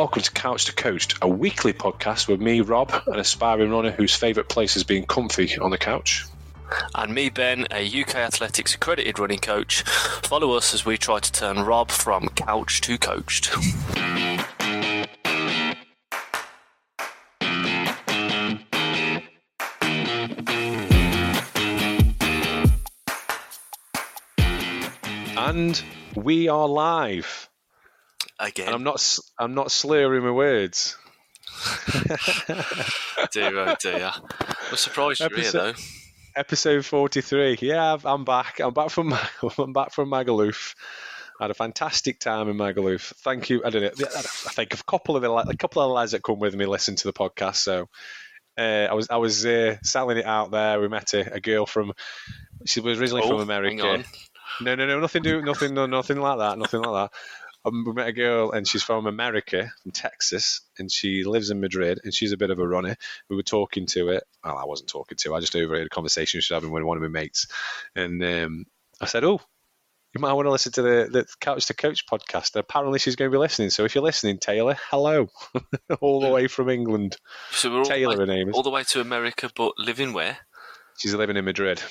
Welcome to Couch to Coached, a weekly podcast with me, Rob, an aspiring runner whose favourite place is being comfy on the couch. And me, Ben, a UK Athletics accredited running coach. Follow us as we try to turn Rob from couch to coached. And we are live. Again. And I'm not I'm not slurring my words. dear, oh dear. I'm surprised you're here, though. Episode 43. Yeah, I've- I'm back. I'm back from I'm back from Magaluf. I had a fantastic time in Magaluf. Thank you. I don't know. I think a couple of the a couple of the lads that come with me listen to the podcast. So uh, I was I was uh, selling it out there. We met a, a girl from. She was originally Oh, from America. No, no, no, nothing do, nothing, no, nothing like that, nothing like that. We met a girl, and she's from America, from Texas, and she lives in Madrid, and she's a bit of a runner. We were talking to it. Well, I wasn't talking to. her, I just overheard a conversation she was having with one of my mates, and um, I said, "Oh, you might want to listen to the, the Couch to Coached podcast." And apparently, she's going to be listening. So if you're listening, Taylor, hello, all the way from England. So we're all, Taylor, the her way, name is. all the way to America, but living where? She's living in Madrid.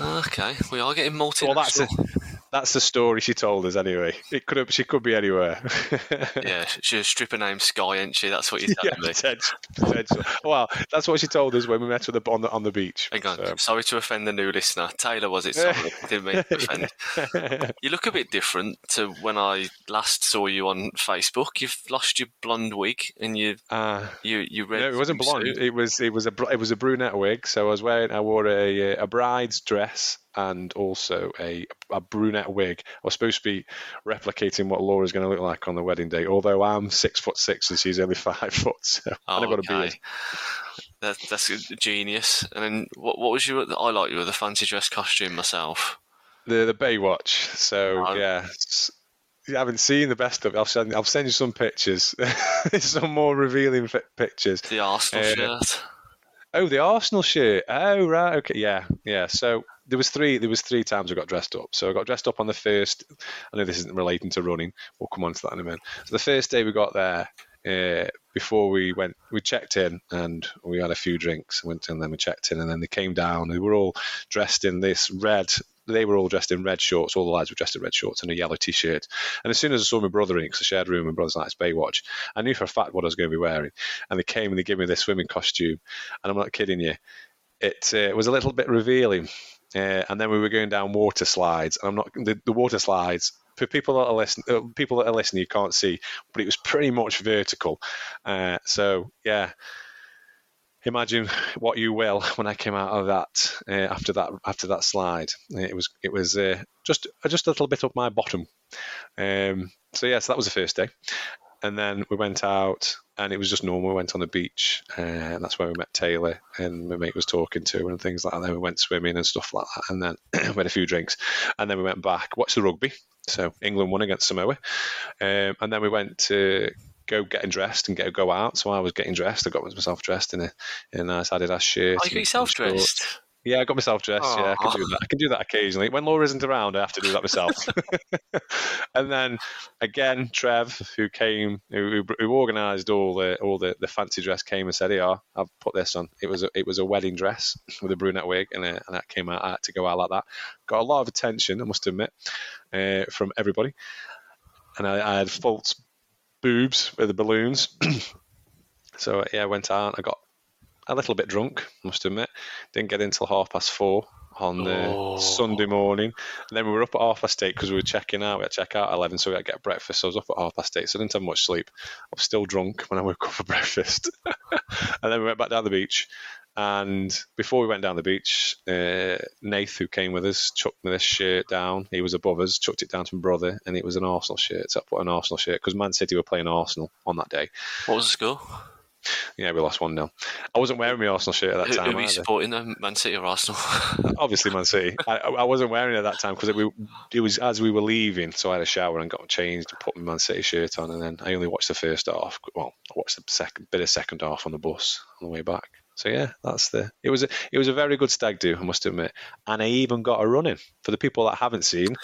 Okay, we are getting multinational. Well, that's it. That's the story she told us anyway. It could have, she could be anywhere. Yeah, she's a stripper named Sky, ain't she? That's what you're yeah, telling me. potential, potential. Well, that's what she told us when we met her on the on the beach. Hang on. So- Sorry to offend the new listener. Taylor, was it? Sorry, didn't mean to offend. You look a bit different to when I last saw you on Facebook. You've lost your blonde wig and you Uh, you you red. no, it wasn't blonde. suit. It was it was a it was a brunette wig. So I was wearing I wore a a bride's dress and also a a brunette wig. I was supposed to be replicating what Laura's going to look like on the wedding day. Although I'm six foot six and she's only five foot, so Oh, I've got a okay. beard. That, that's a genius. And then what what was your? I like you with a fancy dress costume myself. The the Baywatch. So Oh. yeah. You haven't seen the best of it. I'll send, I'll send you some pictures, some more revealing fi- pictures. The Arsenal Uh, shirt. Oh, the Arsenal shirt. Oh, right. Okay. Yeah. Yeah. So there was three. There was three times I got dressed up. So I got dressed up on the first. I know this isn't relating to running. We'll come on to that in a minute. So the first day we got there, uh, before we went, we checked in and we had a few drinks. Went and then we checked in, and then they came down. They were all dressed in this red. They were all dressed in red shorts. All the lads were dressed in red shorts and a yellow t-shirt. And as soon as I saw my brother in, because I shared a room with brother's it's Baywatch, I knew for a fact what I was going to be wearing. And they came and they gave me this swimming costume and I'm not kidding you. It uh, was a little bit revealing, uh, and then we were going down water slides. And I'm not the, the water slides for people that are listening. Uh, people that are listening, you can't see, but it was pretty much vertical. Uh, so yeah, imagine what you will when I came out of that uh, after that after that slide. It was it was uh, just just a little bit up my bottom. Um, so yes, that was the first day, and then we went out and it was just normal. We went on the beach, and that's where we met Taylor, and my mate was talking to her and things like that. And Then we went swimming and stuff like that, and then we had a few drinks, and then we went back, watched the rugby. So England won against Samoa, um, and then we went to go getting dressed and get go out. So I was getting dressed. I got myself dressed in a in a nice Adidas shirt. Oh, you got yourself dressed. Yeah, I got myself dressed. Yeah, I can do that. I can do that occasionally. When Laura isn't around, I have to do that myself. and then again, Trev, who came, who, who, organised all the all the, the fancy dress, came and said, "Yeah, I've put this on." It was a, it was a wedding dress with a brunette wig, and, uh, and that came out. I had to go out like that. Got a lot of attention, I must admit, uh, from everybody. And I, I had false boobs with the balloons. so yeah, I went out. I got a little bit drunk, must admit. Didn't get in till half past four on the Oh. Sunday morning. And then we were up at half past eight because we were checking out. We had to check out at 11, so we had to get breakfast. So I was up at half past eight, so I didn't have much sleep. I was still drunk when I woke up for breakfast. and then we went back down the beach. And before we went down the beach, uh, Nath, who came with us, chucked me this shirt down. He was above us, chucked it down to my brother, and it was an Arsenal shirt. So I put an Arsenal shirt because Man City were playing Arsenal on that day. What was the score? Yeah, we lost 1 0. I wasn't wearing my Arsenal shirt at that Who, who time. were you supporting then? Man City or Arsenal? Obviously, Man City. I, I wasn't wearing it at that time because it, it was as we were leaving. So I had a shower and got changed and put my Man City shirt on. And then I only watched the first half. Well, I watched the second bit of second half on the bus on the way back. So yeah, that's the. It was a it was a very good stag do, I must admit. And I even got a run in for the people that haven't seen.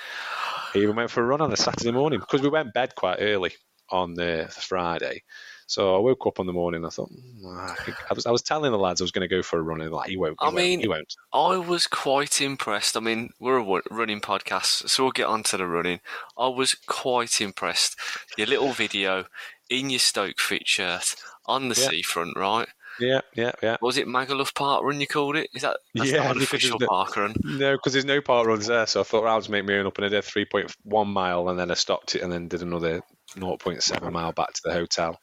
I even went for a run on a Saturday morning because we went bed quite early on the, the Friday. So I woke up in the morning. I thought "Mm, I, I was I was telling the lads I was going to go for a run, and like he won't. He I won't, mean- he won't. I was quite impressed. I mean, we're a running podcast, so we'll get on to the running. I was quite impressed. Your little video in your Stoke fit shirt on the Yeah. seafront, right? Yeah, yeah, yeah. Was it Magaluf Park Run you called it? Is that that's Yeah, not an official no- park run? No, because there's no park runs there, so I thought I'll just make my own up, and I did 3.1 mile, and then I stopped it, and then did another 0.7 mile back to the hotel.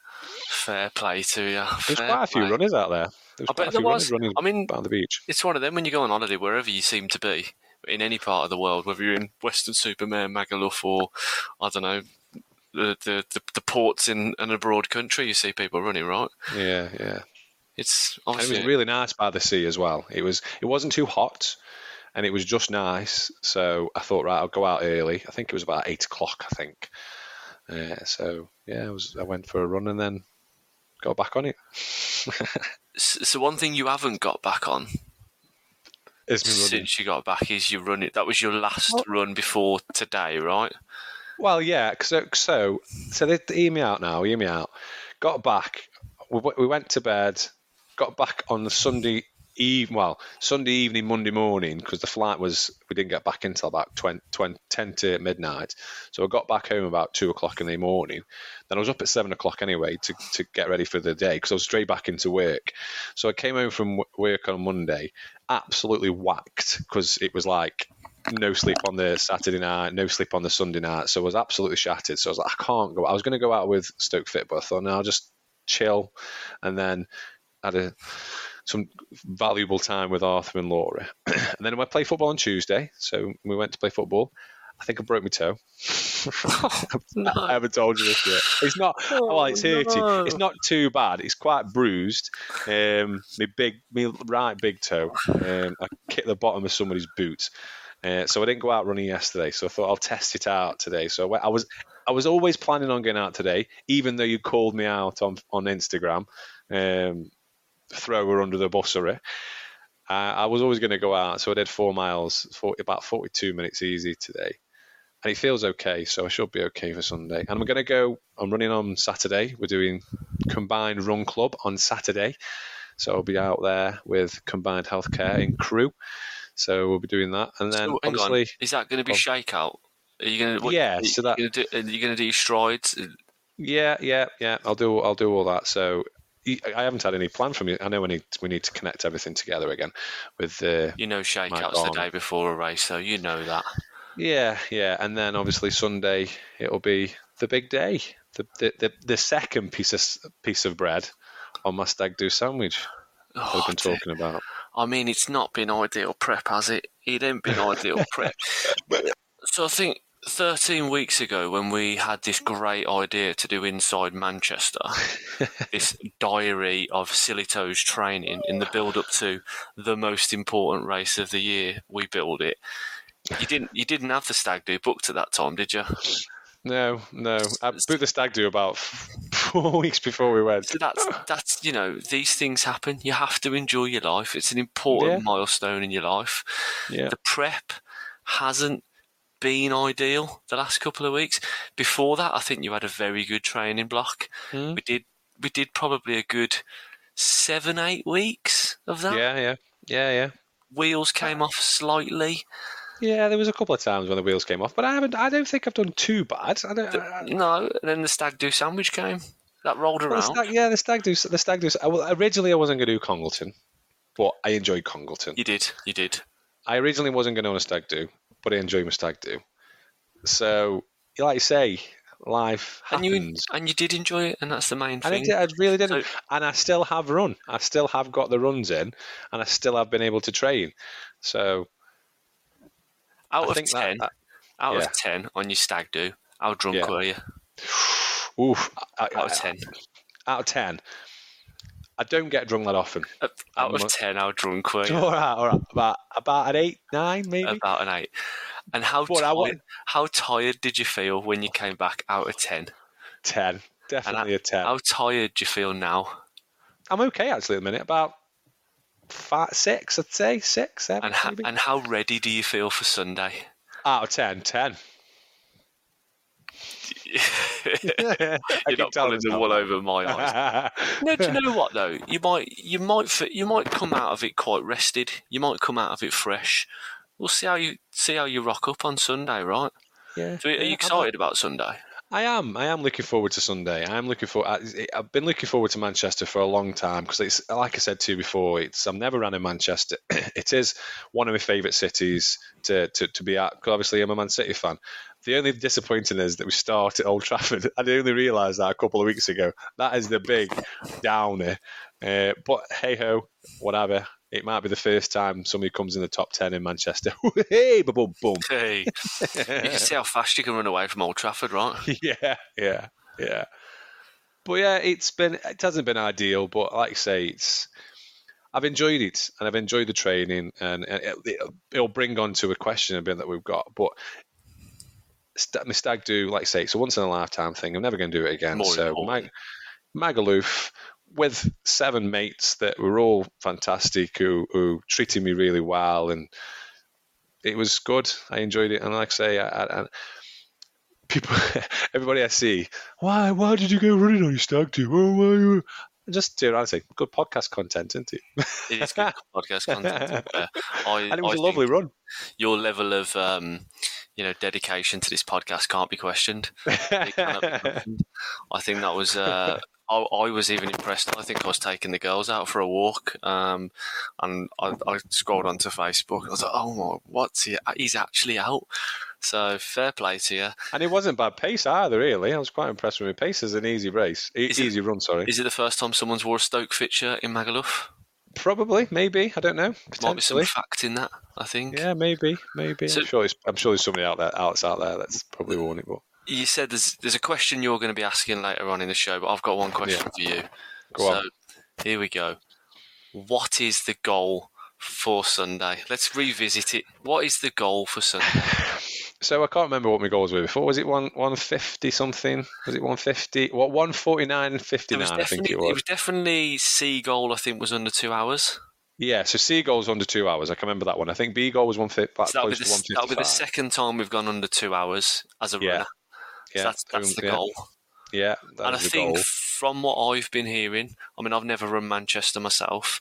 Fair play to you. There's Fair quite a few play. runners out there. There's I bet there was. running I mean, by the beach. it's one of them when you go on holiday, wherever you seem to be, in any part of the world, whether you're in Weston-super-Mare, Magaluf, or I don't know, the the, the, the ports in an abroad country, you see people running, right? Yeah, yeah. It's it was really nice by the sea as well. It was. It wasn't too hot, and it was just nice. So I thought, right, I'll go out early. I think it was about eight o'clock. I think. Uh, so yeah, I was. I went for a run and then got back on it. So one thing you haven't got back on It's been running. since you got back is you run it. That was your last run before today, right? Well, yeah. So, so, so they, they hear me out now. Hear me out. Got back. We, we went to bed. Got back on the Sunday eve. Well, Sunday evening, Monday morning, because the flight was. We didn't get back until about 20, 20, 10 to midnight. So I got back home about two o'clock in the morning. Then I was up at seven o'clock anyway to, to get ready for the day because I was straight back into work. So I came home from work on Monday, absolutely whacked because it was like no sleep on the Saturday night, no sleep on the Sunday night. So I was absolutely shattered. So I was like, I can't go. I was going to go out with Stoke Fit, but I thought, no, I'll just chill. And then had a, some valuable time with Arthur and Laura. and then I play football on Tuesday. So we went to play football. I think I broke my toe. I haven't told you this yet. It's not. well, it's hurting. It's not too bad. It's quite bruised. Um, my big, my right big toe. Um, I kicked the bottom of somebody's boot. Uh, so I didn't go out running yesterday. So I thought I'll test it out today. So I, I was, I was always planning on going out today, even though you called me out on on Instagram. Um, throw her under the bus, sorry. Uh, I was always going to go out, so I did four miles, 40, about 42 minutes easy today. And it feels okay, so I should be okay for Sunday. And I'm going to go, I'm running on Saturday. We're doing Combined Run Club on Saturday. So I'll be out there with Combined Healthcare in Crewe. So we'll be doing that. And then So, hang on. Is that going to be Oh. shakeout? Are you going to? What, Yeah, so that- Gonna do, are you going to do strides? yeah, yeah, yeah, I'll do, I'll do all that. So I haven't had any plan from you. I know we need, we need to connect everything together again with the You know, shakeouts the day before a race, so you know that. Yeah, yeah, and then obviously Sunday it'll be the big day, the the, the, the second piece of piece of bread on my stag do sandwich Oh, I've been dear. talking about. I mean, it's not been ideal prep, has it? It ain't been ideal prep. So I think 13 weeks ago, when we had this great idea to do Inside Manchester, this diary of Silito's training in the build up to the most important race of the year, we built it. You didn't. You didn't have the stag do booked at that time, did you? No, no, I booked the stag do about four weeks before we went. So that's that's you know these things happen. You have to enjoy your life. It's an important Yeah. milestone in your life. Yeah, The prep hasn't been ideal the last couple of weeks. Before that, I think you had a very good training block. Hmm. We did we did probably a good seven eight weeks of that. yeah, yeah, yeah, yeah. Wheels came off slightly. Yeah, there was a couple of times when the wheels came off, but I haven't. I don't think I've done too bad. I don't. I, No, and then the stag do sandwich came. That rolled well, the around. stag, yeah, the stag do. The stag do. I, well, originally, I wasn't going to do Congleton, but I enjoyed Congleton. You did, you did. I originally wasn't going to on a stag do, but I enjoy my stag do. So, like you say, life And happens. you and you did enjoy it, and that's the main And I, thing. did, I really did, So- and I still have run. I still have got the runs in, and I still have been able to train. So Out I of think that- ten, that- out yeah. of ten on your stag do, how drunk Yeah. were you? oof, I, Out of I- ten, out of ten, I don't get drunk that often. Out I'm of a- ten, how drunk were you? All right, all right, about about an eight, nine, maybe. About an eight. And how But tired, how tired did you feel when you came back out of ten? ten, definitely a ten. How tired do you feel now? I'm okay actually at the minute. About five, six, I'd say six, seven, And ha- maybe. and how ready do you feel for Sunday? out of ten, ten. I You're keep not pulling the myself wool over my eyes. No, do you know what though? You might, you might, you might come out of it quite rested. You might come out of it fresh. We'll see how you see how you rock up on Sunday, right? yeah. So, are Yeah, you excited about Sunday? I am. I am looking forward to Sunday. I am looking for. I- I've been looking forward to Manchester for a long time because it's like I said to you before. It's I'm never ran in Manchester. it is one of my favourite cities to, to to be at. 'cause obviously, I'm a Man City fan. The only disappointing is that we start at Old Trafford. I only realised that a couple of weeks ago. That is the big downer. Uh, but hey ho, whatever. It might be the first time somebody comes in the top ten in Manchester. hey, boom, boom, boom. Hey, you can see how fast you can run away from Old Trafford, right? yeah, yeah, yeah. But yeah, it's been it hasn't been ideal, but like I say, it's I've enjoyed it and I've enjoyed the training, and, and it, it'll, it'll bring on to a question a bit that we've got. But st- my stag do, like I say, it's a once in a lifetime thing. I'm never going to do it again. More so. Mag- Magaluf with seven mates that were all fantastic, who who treated me really well, and it was good. I enjoyed it, and like I say, I, I, I- people, everybody I see, why why did you go running on your stag do? Oh, why you? Just to honestly, good podcast content, isn't it? It is good podcast content. fair. I, and it was I a lovely run. Your level of, um, you know, dedication to this podcast can't be questioned. Be questioned. I think that was. Uh, I, I was even impressed. I think I was taking the girls out for a walk, um, and I, I scrolled onto Facebook. I was like, "Oh my, what's he? He's actually out." So fair play to you. and it wasn't bad pace either, really. I was quite impressed with my pace as an easy race, e- Is it- easy run. Sorry, Is it the first time someone's wore a Stoke fit shirt in Magaluf? Probably, maybe, I don't know, Might be potentially. some fact in that. I think. Yeah, maybe, maybe. So- I'm sure. It's, I'm sure there's somebody out there, else out there that's probably worn it. But You said there's there's a question you're going to be asking later on in the show, but I've got one question for you. Go so on. here we go. What is the goal for Sunday? Let's revisit it. What is the goal for Sunday? So I can't remember what my goals were before. Was it one one fifty something? Was it one fifty? What one forty nine fifty It was? I think it was. it was definitely C goal. I think was under two hours. Yeah. So C goal was under two hours. I can remember that one. I think B goal was one fifty. So that'll be, the, that'll be the second time we've gone under two hours as a Yeah. runner. So Yeah. that's that's the goal. Yeah. And I think goal. From what I've been hearing, I mean, I've never run Manchester myself,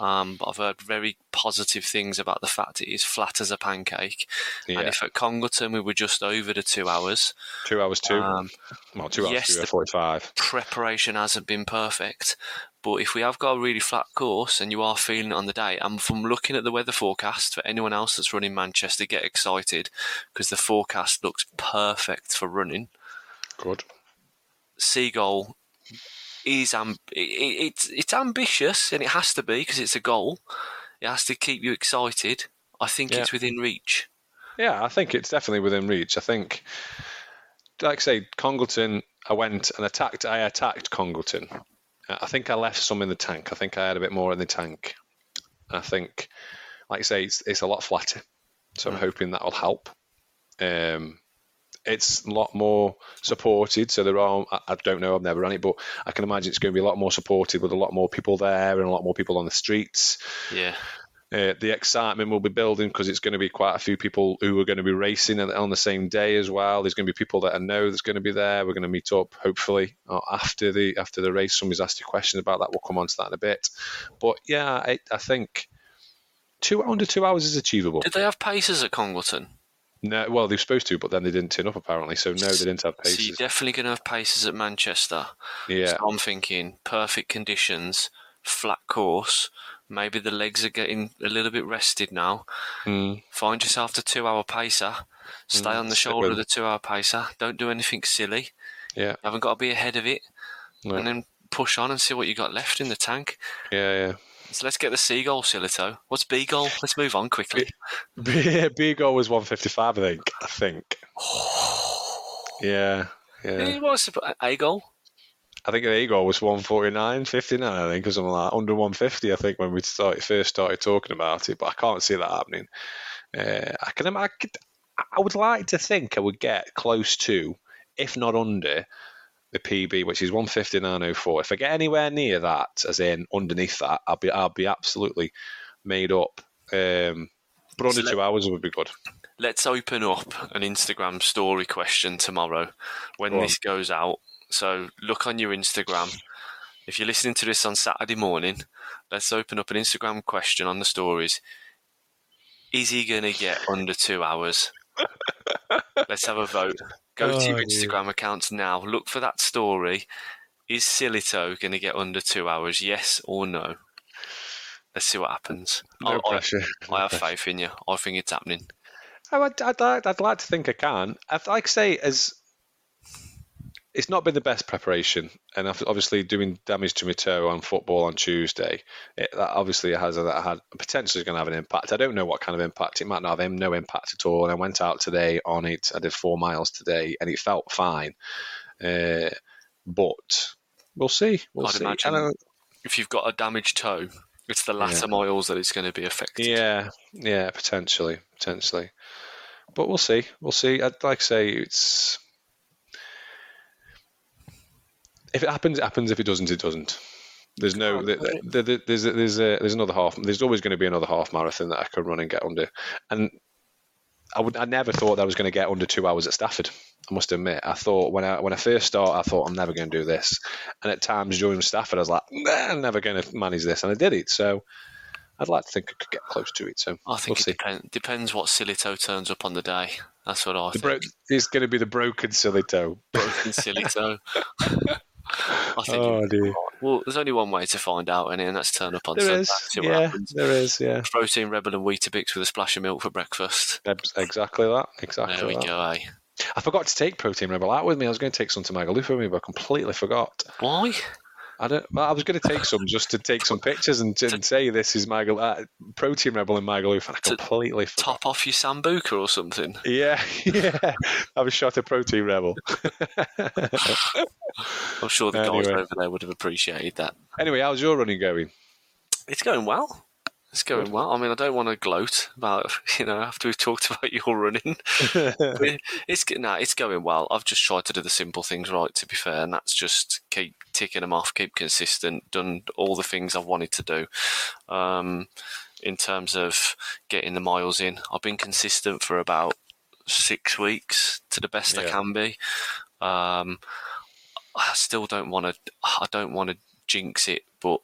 um, but I've heard very positive things about the fact it is flat as a pancake. Yeah. And if at Congleton we were just over the two hours, two hours two. um, well, two hours yes, two. the- Forty five. preparation hasn't been perfect. But if we have got a really flat course and you are feeling it on the day, and from looking at the weather forecast for anyone else that's running Manchester, get excited because the forecast looks perfect for running. Good. C goal is it, it, it's it's ambitious and it has to be because it's a goal. It has to keep you excited. I think Yeah. it's within reach. Yeah, I think it's definitely within reach. I think, like I say, Congleton. I went and attacked. I attacked Congleton. I think I left some in the tank. I think I had a bit more in the tank. I think, like I say, it's, it's a lot flatter. So I'm hoping that will help. Um, it's a lot more supported. So there are, I, don't know, I've never run it, but I can imagine it's going to be a lot more supported with a lot more people there and a lot more people on the streets. Yeah, Uh, the excitement will be building because it's going to be quite a few people who are going to be racing on- on the same day as well. There's going to be people that I know that's going to be there. We're going to meet up hopefully uh, after the after the race. Somebody's asked a question about that. We'll come on to that in a bit. But yeah, I, I think two under two hours is achievable. did they have paces at Congleton? No, well they were supposed to, but then they didn't turn up apparently. So no, they didn't have paces. So you're definitely going to have paces at Manchester. Yeah, So I'm thinking perfect conditions, flat course. Maybe the legs are getting a little bit rested now. Mm, Find yourself the two hour pacer. Stay Mm, on the shoulder of the two hour pacer. Don't do anything silly. yeah, You haven't got to be ahead of it. No. And then push on and see what you got left in the tank. Yeah, yeah, So let's get the C goal, Silito. What's B goal? Let's move on quickly. yeah. B, B goal was 155, I think. I think. Yeah, yeah. What's A goal? I think the A goal was 149, 59, I think, or something like that. Under 150, I think, when we started, first started talking about it, but I can't see that happening. Uh, I can, I could, I would like to think I would get close to, if not under, the PB, which is 159.04. If I get anywhere near that, as in underneath that, I'll be, I'll be absolutely made up. Um, but under So let- two hours would be good. let's open up an Instagram story question tomorrow when Go this goes out. So look on your Instagram. If you're listening to this on Saturday morning, let's open up an Instagram question on the stories. Is he going to get under two hours? let's have a vote. Go to your Oh. Instagram accounts now. Look for that story. Is Silito going to get under two hours? Yes or no? Let's see what happens. No I- I- pressure. No I have faith in you. I think it's happening. Oh, I'd, I'd, like- I'd like to think I can. I'd like to say as it's not been the best preparation, and ob- obviously doing damage to my toe on football on Tuesday, it, that obviously has a, that had potentially going to have an impact. I don't know what kind of impact it might not have no impact at all. And I went out today on it. I did four miles today, and it felt fine. Uh, but we'll see. We'll I'd see. imagine- I If you've got a damaged toe, it's the latter miles that it's going to be affected. Yeah, yeah, potentially, potentially. But we'll see. We'll see. I'd like to say it's if it happens, it happens. If it doesn't, it doesn't. There's no. Can't there- there- there- There's there's a, there's another half. There's always going to be another half marathon that I can run and get under. And I would. I never thought that I was going to get under two hours at Stafford. I must admit. I thought when I when I first started, I thought I'm never going to do this. And at times during Stafford, I was like, nah, I'm never going to manage this, and I did it. So. I'd like to think I could get close to it. So I think we'll it depend, depends what Silito turns up on the day. That's what I The think. bro- it's going to be the broken silly toe. Broken Silito. I think. Oh dear. Well, there's only one way to find out, and that's turn up on There Sunday. is. See what Yeah, happens. there is. Yeah. Protein Rebel and Weetabix with a splash of milk for breakfast. Exactly that. Exactly There we that. go, eh? I forgot to take Protein Rebel out with me. I was going to take some to Magaluf with me, but I completely forgot. Why? I don't. Well, I was going to take some just to take some pictures and, and say this is Magal uh, Protein Rebel in Magaluf, and I completely. Top off your Sambuca or something? Yeah, yeah. I was shot a Protein Rebel. I'm sure the guys over there would have appreciated that. anyway, how's your running going? It's going well. It's going well. I mean, I don't want to gloat about you know after we've talked about your running. It's no, it's going well. I've just tried to do the simple things right. To be fair, and that's just keep ticking them off, keep consistent, done all the things I've wanted to do. Um, in terms of getting the miles in, I've been consistent for about six weeks to the best I can be. Um, I still don't want to. I don't want to jinx it, but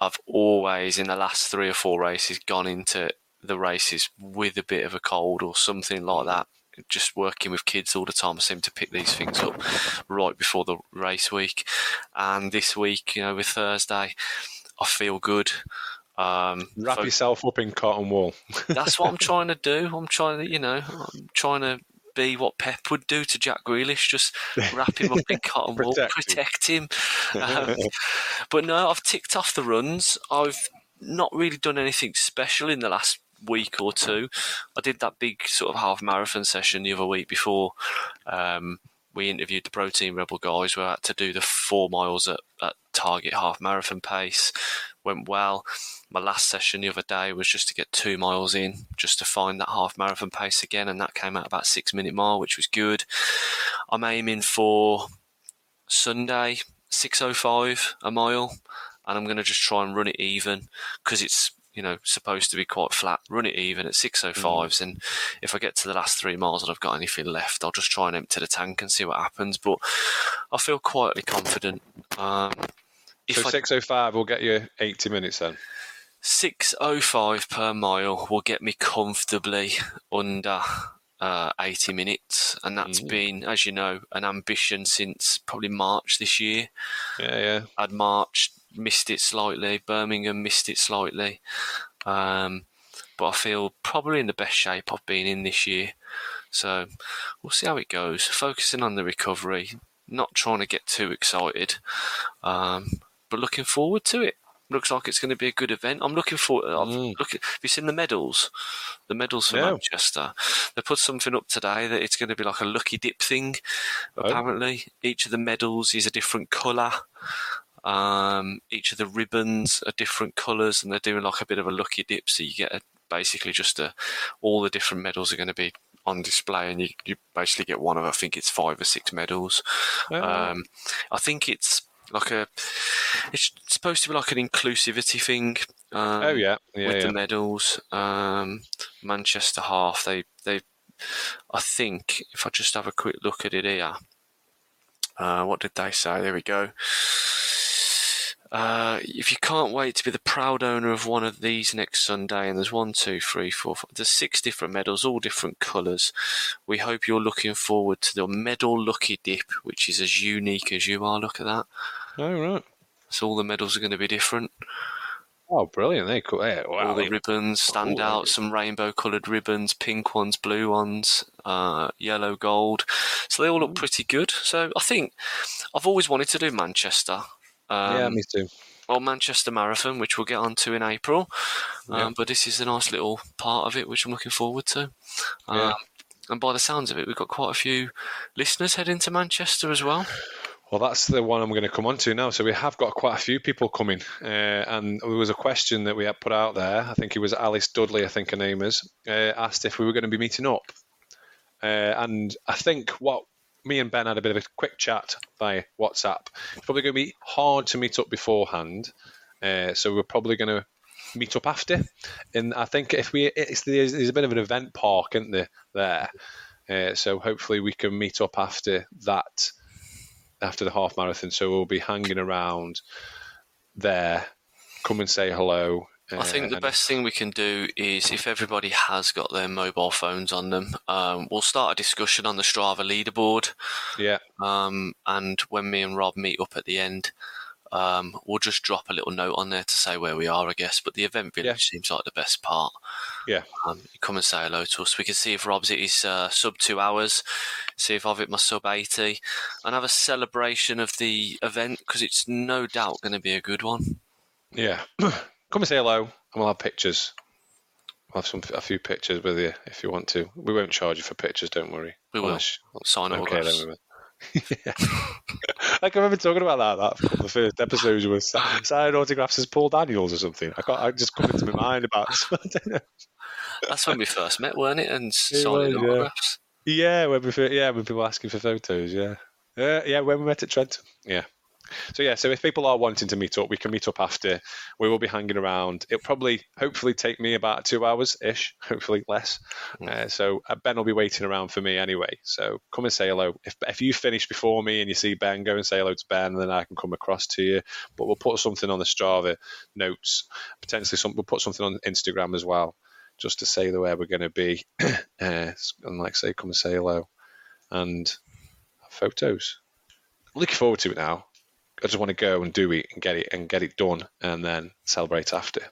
I've always, in the last three or four races, gone into the races with a bit of a cold or something like that. Just working with kids all the time, I seem to pick these things up right before the race week. And this week, you know, with Thursday, I feel good. Um, Wrap yourself up in cotton wool. that's what I'm trying to do. I'm trying to, you know, I'm trying to be what Pep would do to Jack Grealish, just wrap him up in cotton wool, Protect him. protect him. Um, but no, I've ticked off the runs. I've not really done anything special in the last week or two. I did that big sort of half marathon session the other week before um, we interviewed the Protein Rebel guys. We had to do the four miles at, at target half marathon pace. Went well. My last session the other day was just to get two miles in, just to find that half marathon pace again, and that came out about six minute mile, which was good. I'm aiming for Sunday, 6.05 a mile, and I'm going to just try and run it even because it's you know supposed to be quite flat. Run it even at 6.05s, and if I get to the last three miles and I've got anything left, I'll just try and empty the tank and see what happens. But I feel quietly confident. Um, if So I- 605 will get you 80 minutes then. 605 per mile will get me comfortably under uh, 80 minutes, and that's Mm. been, as you know, an ambition since probably March this year. Yeah, yeah. I'd March missed it slightly, Birmingham missed it slightly, um, but I feel probably in the best shape I've been in this year. So we'll see how it goes. Focusing on the recovery, not trying to get too excited, um, but looking forward to it. Looks like it's going to be a good event. I'm looking forward. I've Mm. look, have you seen the medals? The medals for No. Manchester. They put something up today that it's going to be like a lucky dip thing. Oh. Apparently, each of the medals is a different colour. Um, each of the ribbons are different colours, and they're doing like a bit of a lucky dip. So you get a, basically just a, all the different medals are going to be on display, and you, you basically get one of I think it's five or six medals. Oh, Um, I think it's like a, it's supposed to be like an inclusivity thing. Um, oh yeah, yeah, with yeah. the medals. Um, Manchester half they they I think if I just have a quick look at it here, uh, what did they say? There we go. Uh, if you can't wait to be the proud owner of one of these next Sunday, and there's one, two, three, four, five, there's six different medals, all different colours. We hope you're looking forward to the medal lucky dip, which is as unique as you are. Look at that. Oh right. So all the medals are going to be different. Oh, brilliant! They're cool. Yeah, wow. all the ribbons stand Cool. out. Some rainbow coloured ribbons, pink ones, blue ones, uh, yellow, gold. So they all look pretty good. So I think I've always wanted to do Manchester. Um, yeah, me too. well, Manchester Marathon, which we'll get on to in April. Um, Yeah. But this is a nice little part of it, which I'm looking forward to. Um, Yeah. And by the sounds of it, we've got quite a few listeners heading to Manchester as well. Well, that's the one I'm going to come on to now. So we have got quite a few people coming, uh, and there was a question that we had put out there. I think it was Alice Dudley, I think her name is, uh, asked if we were going to be meeting up. Uh, and I think what me and Ben had a bit of a quick chat by WhatsApp. It's probably going to be hard to meet up beforehand, uh, so we're probably going to meet up after. And I think if we, it's there's, a bit of an event park, isn't there? There, uh, so hopefully we can meet up after that after the half marathon. So we'll be hanging around there. Come and say hello. I think the uh, best thing we can do is if everybody has got their mobile phones on them, um, we'll start a discussion on the Strava leaderboard. Yeah, Um, and when me and Rob meet up at the end, um, we'll just drop a little note on there to say where we are, I guess. But the event village Yeah. seems like the best part. yeah, Um, come and say hello to us. We can see if Rob's hit his uh, sub two hours, see if I've hit my sub 80, and have a celebration of the event because it's no doubt going to be a good one. yeah. Come and say hello, and we'll have pictures. We'll have some a few pictures with you if you want to. We won't charge you for pictures, don't worry. We will. Unless- Sign Okay, autographs. yeah. I can remember talking about that. That of first episodes was si- signing autographs as Paul Daniels or something. I can't. I just come into my mind about. I don't know. That's when we first met, weren't it? And signing was, yeah. autographs. Yeah, when we, yeah, when people asking for photos, yeah, uh, yeah, when we met at Trentham, yeah. So yeah, so if people are wanting to meet up, we can meet up after. We will be hanging around. It'll probably, hopefully, take me about two hours ish, hopefully less. Uh, so uh, Ben will be waiting around for me anyway. So come and say hello. If if you finish before me and you see Ben, go and say hello to Ben, and then I can come across to you. But we'll put something on the Strava notes, potentially some. We'll put something on Instagram as well, just to say the where we're going to be, uh, and like say, come and say hello, and photos. Looking forward to it now. I just want to go and do it and get it and get it done, and then celebrate after.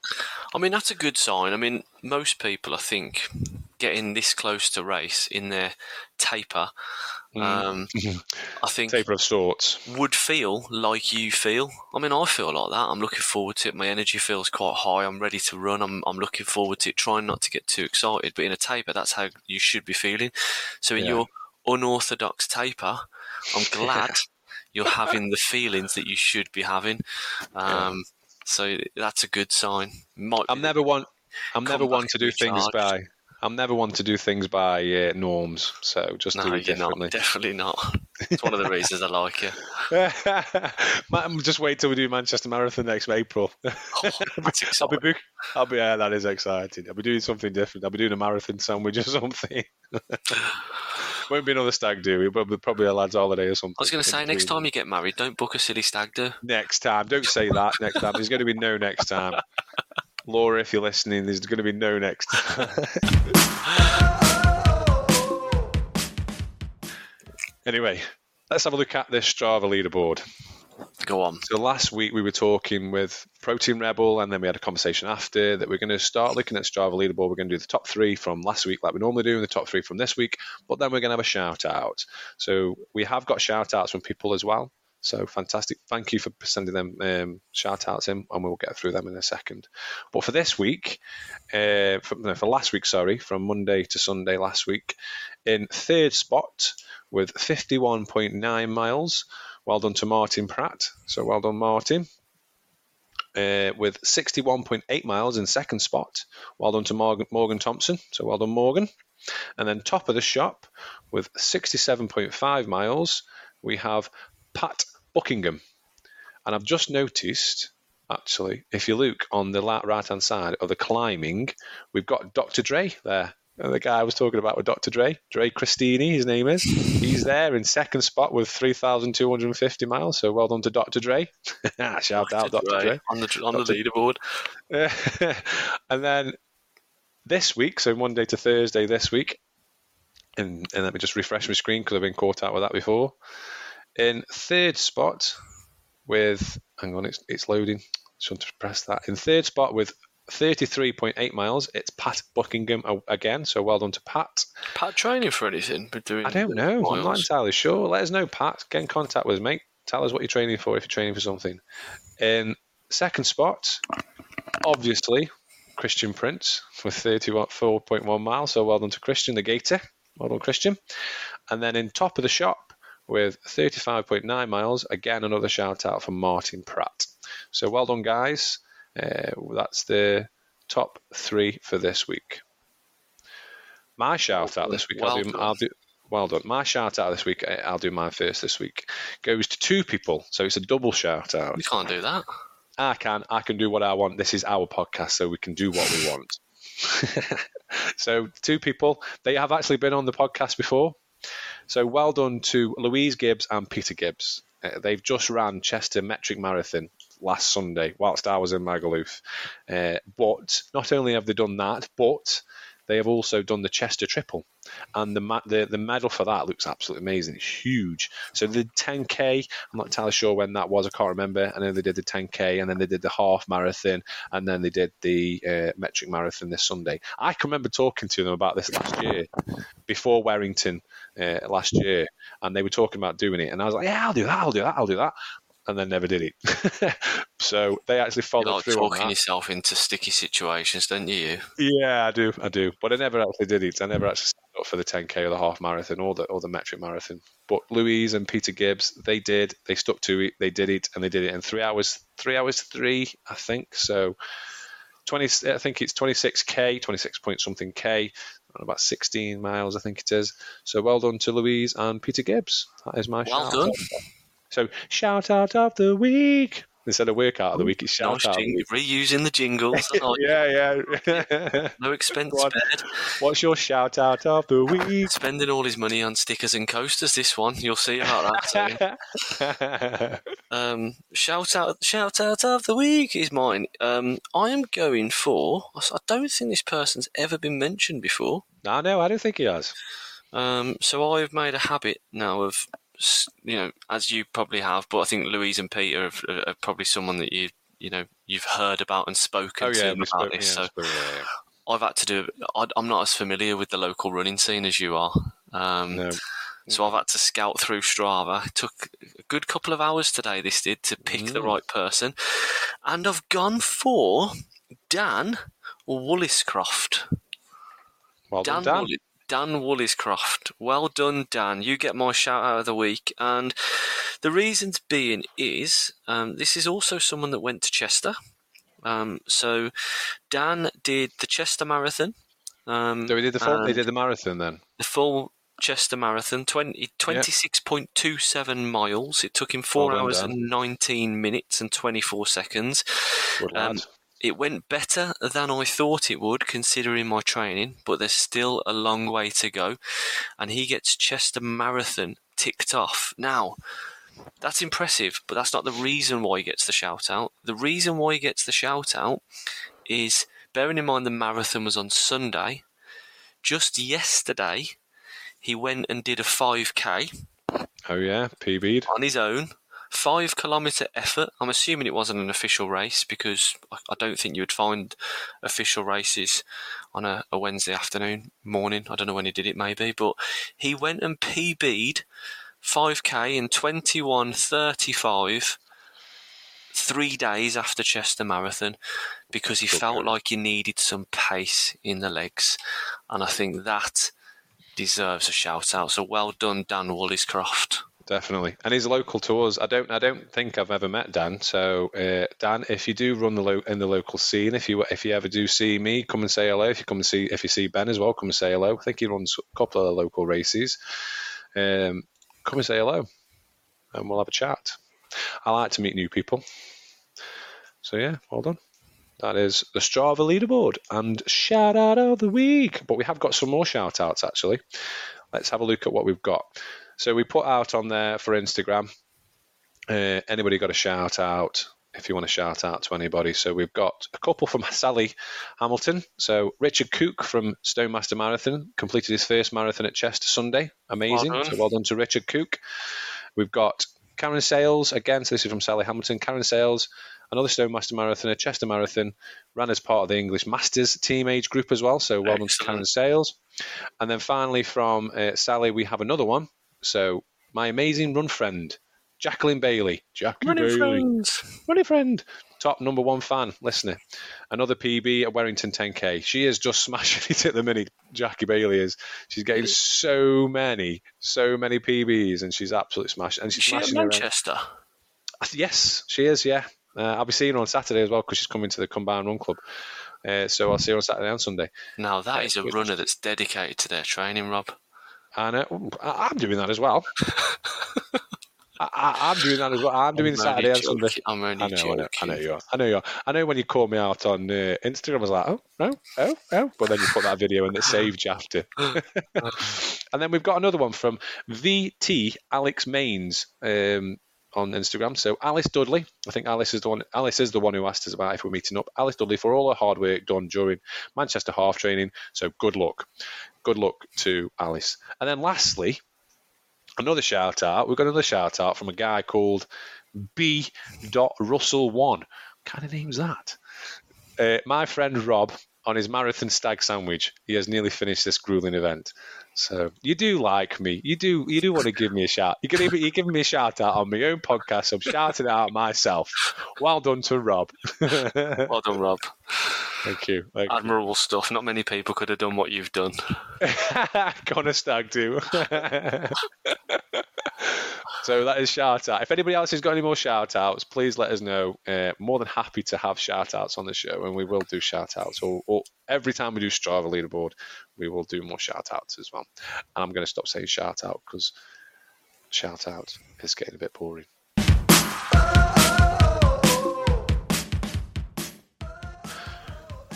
I mean, that's a good sign. I mean, most people, I think, getting this close to race in their taper, um, I think Taper of sorts. would feel like you feel. I mean, I feel like that. I'm looking forward to it. My energy feels quite high. I'm ready to run. I'm, I'm looking forward to it. Trying not to get too excited, but in a taper, that's how you should be feeling. So in Yeah. your unorthodox taper, I'm glad you're having the feelings that you should be having. Um, So that's a good sign. Might I'm never one. I'm never one to do things recharged. by. I'm never one to do things by uh, norms. So just No, do it you're not. differently. Definitely not. It's one of the reasons I like you. Just wait till we do Manchester Marathon next April. Oh, I'll be book- I'll be yeah, that is exciting. I'll be doing something different. I'll be doing a marathon sandwich or something. Won't be another stag do. It'll be probably a lad's holiday or something. I was going to say, next time you get married, don't book a silly stag do. Next time. Don't say that next time. There's going to be no next time. Laura, if you're listening, there's going to be no next time. anyway, let's have a look at this Strava leaderboard. Go on. So last week we were talking with Protein Rebel, and then we had a conversation after that we're going to start looking at Strava leaderboard. We're going to do the top three from last week, like we normally do, and the top three from this week. But then we're going to have a shout out. So we have got shout outs from people as well. So fantastic! Thank you for sending them um, shout outs in, and we'll get through them in a second. But for this week, uh, for, no, for last week, sorry, from Monday to Sunday last week, in third spot with 51.9 miles. Well done to Martin Pratt. So well done, Martin. Uh, with 61.8 miles in second spot. Well done to Morgan, Morgan Thompson. So well done, Morgan. And then top of the shop with 67.5 miles, we have Pat Buckingham. And I've just noticed, actually, if you look on the right hand side of the climbing, we've got Dr. Dre there the guy I was talking about with Dr. Dre, Dre Christini, his name is. He's there in second spot with 3,250 miles. So well done to Dr. Dre. Ah, shout out, Dr. Dre. On the, on the leaderboard. and then this week, so Monday to Thursday this week, and, and let me just refresh my screen because I've been caught out with that before. In third spot with, hang on, it's, it's loading. Just want to press that. In third spot with 33.8 miles, it's Pat Buckingham again. So well done to Pat. Pat training for anything? But doing I don't know. Miles. I'm not entirely sure. Let us know, Pat. Get in contact with us, mate. Tell us what you're training for if you're training for something. In second spot, obviously, Christian Prince with 34.1 miles. So well done to Christian, the Gator. Well done, Christian. And then in top of the shop with 35.9 miles, again, another shout out from Martin Pratt. So well done, guys. Uh, that's the top three for this week. My shout out this week, well I'll, do, I'll do. Well done. My shout out this week, I'll do mine first this week, goes to two people. So it's a double shout out. You can't do that. I can. I can do what I want. This is our podcast, so we can do what we want. so, two people, they have actually been on the podcast before. So, well done to Louise Gibbs and Peter Gibbs. Uh, they've just ran Chester Metric Marathon last Sunday whilst I was in Magaluf. Uh, but not only have they done that, but they have also done the Chester Triple, and the, the the medal for that looks absolutely amazing. It's huge. So the 10k. I'm not entirely sure when that was. I can't remember. And then they did the 10k, and then they did the half marathon, and then they did the uh, metric marathon this Sunday. I can remember talking to them about this last year, before Warrington uh, last year, and they were talking about doing it, and I was like, yeah, I'll do that, I'll do that, I'll do that and then never did it. so they actually followed you like through. Talking yourself into sticky situations, don't you? Yeah, I do, I do. But I never actually did it. I never actually signed up for the 10k or the half marathon or the or the metric marathon. But Louise and Peter Gibbs, they did. They stuck to it. They did it, and they did it in three hours. Three hours three, I think. So. 20, I think it's 26k, 26 point something k, about 16 miles, I think it is. So well done to Louise and Peter Gibbs. That is my well shout. done. So shout out of the week. Instead of workout of the week, it's shout out. Jing- reusing the jingles. yeah, yeah. no expense spared. What's your shout out of the week? Spending all his money on stickers and coasters. This one, you'll see about that. um, shout out, shout out of the week is mine. Um, I am going for. I don't think this person's ever been mentioned before. No, no, I don't think he has. Um, so I've made a habit now of you know, as you probably have, but I think Louise and Peter are, are probably someone that you you know you've heard about and spoken oh, yeah, to about spoke, this. Yeah, so yeah, I've had to do. I, am not as familiar with the local running scene as you are. Um, no. So I've had to scout through Strava. It took a good couple of hours today. This did to pick mm. the right person, and I've gone for Dan Woolliscroft. Well Dan, Dan. Dan Woolliscroft. Well done, Dan. You get my shout out of the week. And the reasons being is um, this is also someone that went to Chester. Um, so Dan did the Chester Marathon. Um, so he did the full. He did the marathon then. The full Chester Marathon, 20, 26.27 miles. It took him four well hours and 19 minutes and 24 seconds. Um, it went better than I thought it would, considering my training, but there's still a long way to go. And he gets Chester Marathon ticked off. Now, that's impressive, but that's not the reason why he gets the shout out. The reason why he gets the shout out is bearing in mind the marathon was on Sunday. Just yesterday, he went and did a 5k. Oh, yeah, PB'd. On his own five kilometre effort. I'm assuming it wasn't an official race because I don't think you would find official races on a, a Wednesday afternoon, morning. I don't know when he did it, maybe, but he went and PB'd 5k in 21:35 three days after Chester Marathon because he okay. felt like he needed some pace in the legs, and I think that deserves a shout out. So well done, Dan Woolliscroft definitely. And he's local to us. I don't I don't think I've ever met Dan. So uh, Dan, if you do run the lo- in the local scene, if you if you ever do see me, come and say hello. If you come and see if you see Ben as well, come and say hello. I think he runs a couple of local races. Um, come and say hello, and we'll have a chat. I like to meet new people. So yeah, well done. That is the Strava leaderboard and shout out of the week. But we have got some more shout outs actually. Let's have a look at what we've got. So we put out on there for Instagram. Uh, anybody got a shout out? If you want to shout out to anybody, so we've got a couple from Sally Hamilton. So Richard Cook from Stonemaster Marathon completed his first marathon at Chester Sunday. Amazing. Well so well done to Richard Cook. We've got Karen Sales again. So this is from Sally Hamilton. Karen Sales, another Stonemaster Marathon, a Chester Marathon, ran as part of the English Masters team age group as well. So well done to Karen Sales. And then finally from uh, Sally, we have another one. So my amazing run friend, Jacqueline Bailey. Jackie Running Bailey. friends. Running friend. Top number one fan, listener. Another PB at Warrington 10K. She is just smashing it at the minute. Jackie Bailey is. She's getting so many, so many PBs, and she's absolutely smashed. And she's she smashing her. Manchester? I Yes, she is. Yeah, uh, I'll be seeing her on Saturday as well because she's coming to the Combined Run Club. Uh, so I'll see her on Saturday and Sunday. Now that is a runner that's dedicated to their training, Rob. And uh, I- I'm doing that as well. I, I'm doing that as well. I'm doing I'm Saturday and Sunday. I'm only I know, I know. I know you are. I know you are. I know when you called me out on uh, Instagram, I was like, oh, no, oh, oh. But then you put that video in that saved you after. and then we've got another one from VT Alex Mains um, on Instagram. So Alice Dudley, I think Alice is the one. Alice is the one who asked us about if we're meeting up. Alice Dudley for all her hard work done during Manchester half training. So good luck, good luck to Alice. And then lastly, another shout out. We've got another shout out from a guy called B. Russell One. What kind of name's that? Uh, my friend Rob on his marathon stag sandwich. He has nearly finished this grueling event. So you do like me. You do. You do want to give me a shout. You're gonna. You're giving me a shout out on my own podcast. I'm shouting it out myself. Well done to Rob. Well done, Rob. you. Thank you. Admirable stuff. Not many people could have done what you've done. Gone a stag do. so that is shout out. If anybody else has got any more shout outs, please let us know. Uh, more than happy to have shout outs on the show, and we will do shout outs. Or, or every time we do Strava leaderboard, we will do more shout outs as well. And I'm going to stop saying shout out because shout out is getting a bit boring.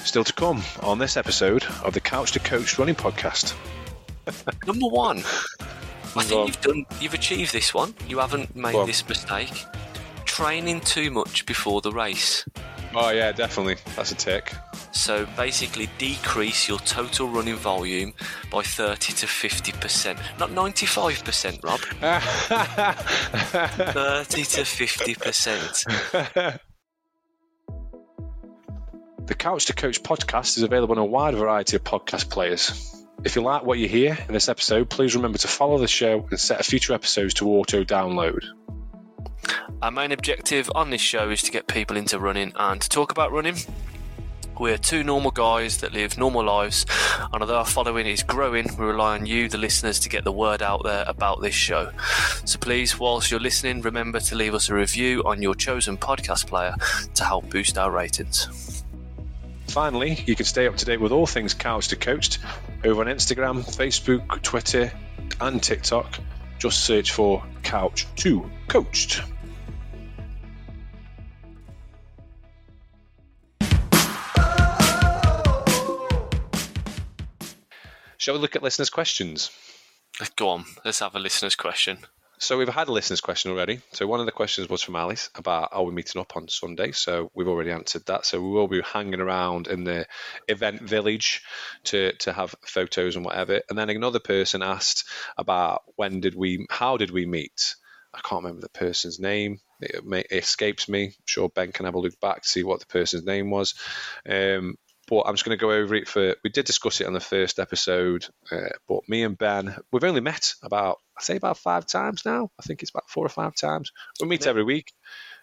Still to come on this episode of the Couch to Coached Running Podcast. Number one. I think on. you've done. You've achieved this one. You haven't made on. this mistake. Training too much before the race. Oh yeah, definitely. That's a tick. So basically, decrease your total running volume by 30 to 50%. Not 95%, Rob. 30 to 50%. The Couch to Coached podcast is available on a wide variety of podcast players. If you like what you hear in this episode, please remember to follow the show and set future episodes to auto download. Our main objective on this show is to get people into running and to talk about running. We're two normal guys that live normal lives, and although our following is growing, we rely on you, the listeners, to get the word out there about this show. So please, whilst you're listening, remember to leave us a review on your chosen podcast player to help boost our ratings. Finally, you can stay up to date with all things Couch to Coached over on Instagram, Facebook, Twitter, and TikTok. Just search for Couch to Coached. Shall we look at listeners' questions? Go on, let's have a listener's question. So we've had a listener's question already. So one of the questions was from Alice about are we meeting up on Sunday? So we've already answered that. So we will be hanging around in the event village to to have photos and whatever. And then another person asked about when did we, how did we meet? I can't remember the person's name. It, may, it escapes me. I'm sure Ben can have a look back to see what the person's name was. Um, but I'm just going to go over it for. We did discuss it on the first episode, uh, but me and Ben, we've only met about, I say about five times now. I think it's about four or five times. We meet every week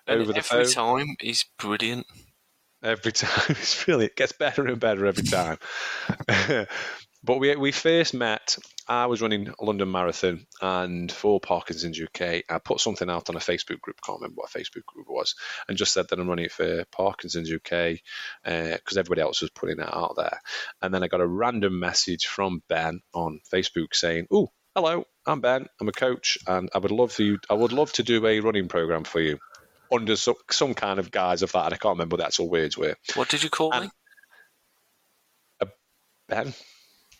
And over the every phone. time he's brilliant. Every time, it's really it gets better and better every time. but we we first met. I was running a London Marathon, and for Parkinson's UK, I put something out on a Facebook group. Can't remember what a Facebook group it was, and just said that I'm running it for Parkinson's UK because uh, everybody else was putting it out there. And then I got a random message from Ben on Facebook saying, "Oh, hello, I'm Ben. I'm a coach, and I would love for you. I would love to do a running program for you." under some, some kind of guise of that, and I can't remember what the actual words were. What did you call And- me? Uh, ben?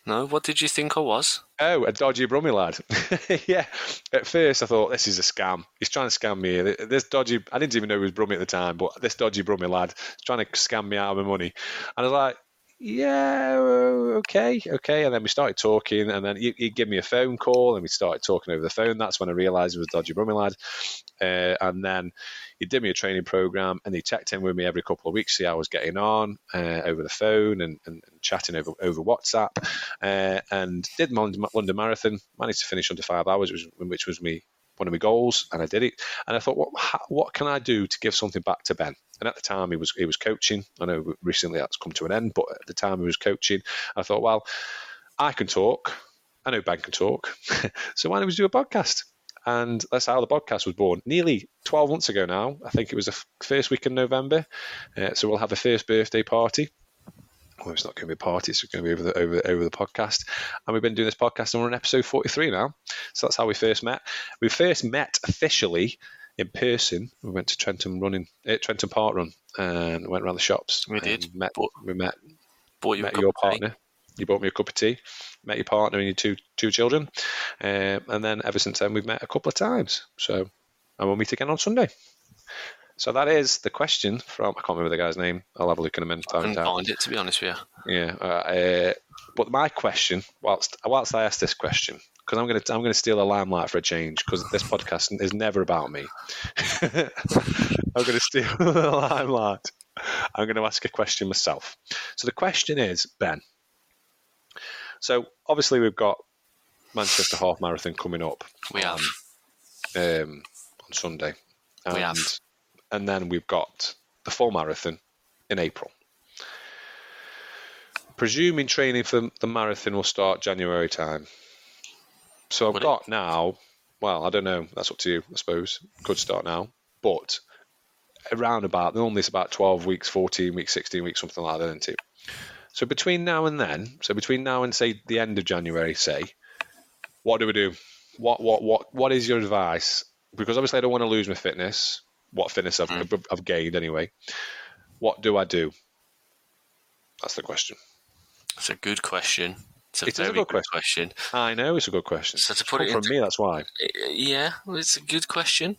No, what did you think I was? Oh, a dodgy brummy lad. yeah. At first, I thought this is a scam. He's trying to scam me. This dodgy. I didn't even know he was brummy at the time, but this dodgy brummy lad is trying to scam me out of my money. And I was like, yeah, okay, okay. And then we started talking, and then he, he'd give me a phone call, and we started talking over the phone. That's when I realised it was dodgy brummy lad. Uh, and then he did me a training program, and he checked in with me every couple of weeks, see how I was getting on uh, over the phone and, and, and chatting over over WhatsApp. Uh, and did London Marathon, managed to finish under five hours, which was, which was me one of my goals, and I did it. And I thought, what what can I do to give something back to Ben? And at the time, he was he was coaching. I know recently that's come to an end, but at the time he was coaching. I thought, well, I can talk. I know Ben can talk, so why don't we do a podcast? And that's how the podcast was born. Nearly 12 months ago now. I think it was the first week in November. Uh, so we'll have a first birthday party. Well, it's not going to be a party; it's going to be over the over over the podcast. And we've been doing this podcast, and we're on episode forty-three now. So that's how we first met. We first met officially in person. We went to Trentham running, uh, Trentham Park Run, and went around the shops. We did. Met, But- we met Bought you met your of tea. partner. You bought me a cup of tea. Met your partner and your two two children, um, and then ever since then we've met a couple of times. So, and we'll meet again on Sunday. So that is the question from I can't remember the guy's name. I'll have a look in a minute. I couldn't find it, to be honest with you. Yeah. Uh, uh, but my question, whilst whilst I ask this question, because I'm gonna I'm gonna steal a limelight for a change, because this podcast is never about me. I'm gonna steal the limelight. I'm gonna ask a question myself. So the question is, Ben. So obviously we've got Manchester Half Marathon coming up We have. um, on Sunday. We And, have. And then we've got the full marathon in April. Presuming training for the marathon will start January time. So I've got now, well, I don't know, that's up to you, I suppose. Could start now. But around about, normally it's about 12 weeks, 14 weeks, 16 weeks, something like that, isn't it? So between now and then, so between now and say the end of January, say, what do we do? What what what what is your advice? Because obviously I don't want to lose my fitness. What fitness I've, Mm. I've gained anyway. What do I do? That's the question. It's a good question. It's a It is a good good question. I know it's a good question. So to put come it from me, that's why. Yeah, well, it's a good question.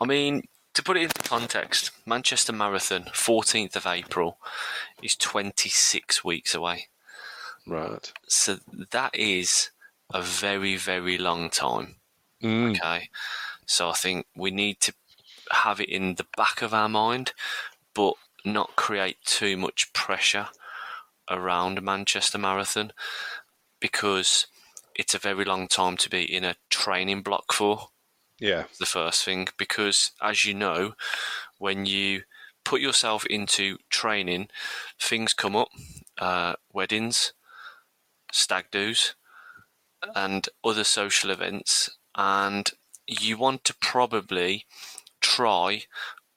I mean, to put it into context, Manchester Marathon, 14th of April, is 26 weeks away. Right. So that is a very, very long time. Mm. Okay. So I think we need to have it in the back of our mind, but not create too much pressure around Manchester Marathon because it's a very long time to be in a training block for Yeah. the first thing because as you know when you put yourself into training things come up uh, weddings stag do's and other social events and you want to probably try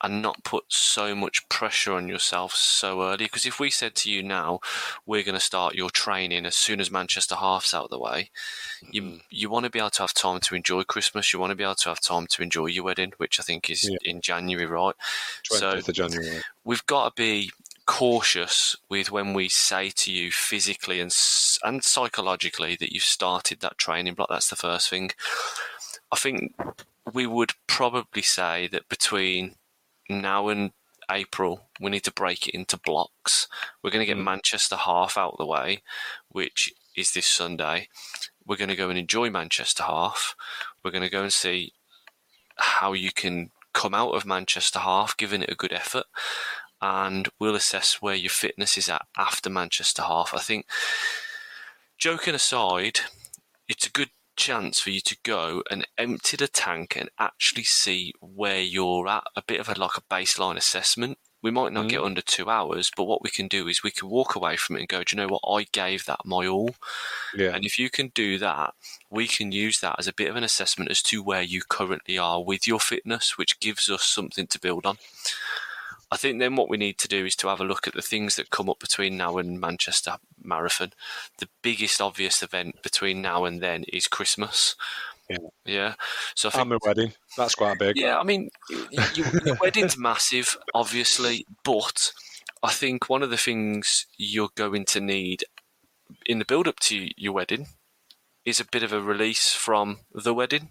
and not put so much pressure on yourself so early because if we said to you now we're going to start your training as soon as manchester half's out of the way you mm. you want to be able to have time to enjoy Christmas. You want to be able to have time to enjoy your wedding, which I think is Yeah. in January, right? So 20th of January. we've got to be cautious with when we say to you physically and and psychologically that you've started that training block. That's the first thing. I think we would probably say that between now and April, we need to break it into blocks. We're going to get Mm. Manchester half out of the way, which is this Sunday. We're going to go and enjoy Manchester half. We're going to go and see how you can come out of Manchester half, giving it a good effort, and we'll assess where your fitness is at after Manchester half. I think, joking aside, it's a good chance for you to go and empty the tank and actually see where you're at. A bit of a like a baseline assessment. We might not get mm. under two hours, but what we can do is we can walk away from it and go, do you know what? I gave that my all. Yeah. And if you can do that, we can use that as a bit of an assessment as to where you currently are with your fitness, which gives us something to build on. I think then what we need to do is to have a look at the things that come up between now and Manchester Marathon. The biggest obvious event between now and then is Christmas. Yeah. yeah. So I think And my wedding. That's quite big. Yeah, I mean, y- y- your wedding's massive, obviously, but I think one of the things you're going to need in the build up to your wedding is a bit of a release from the wedding.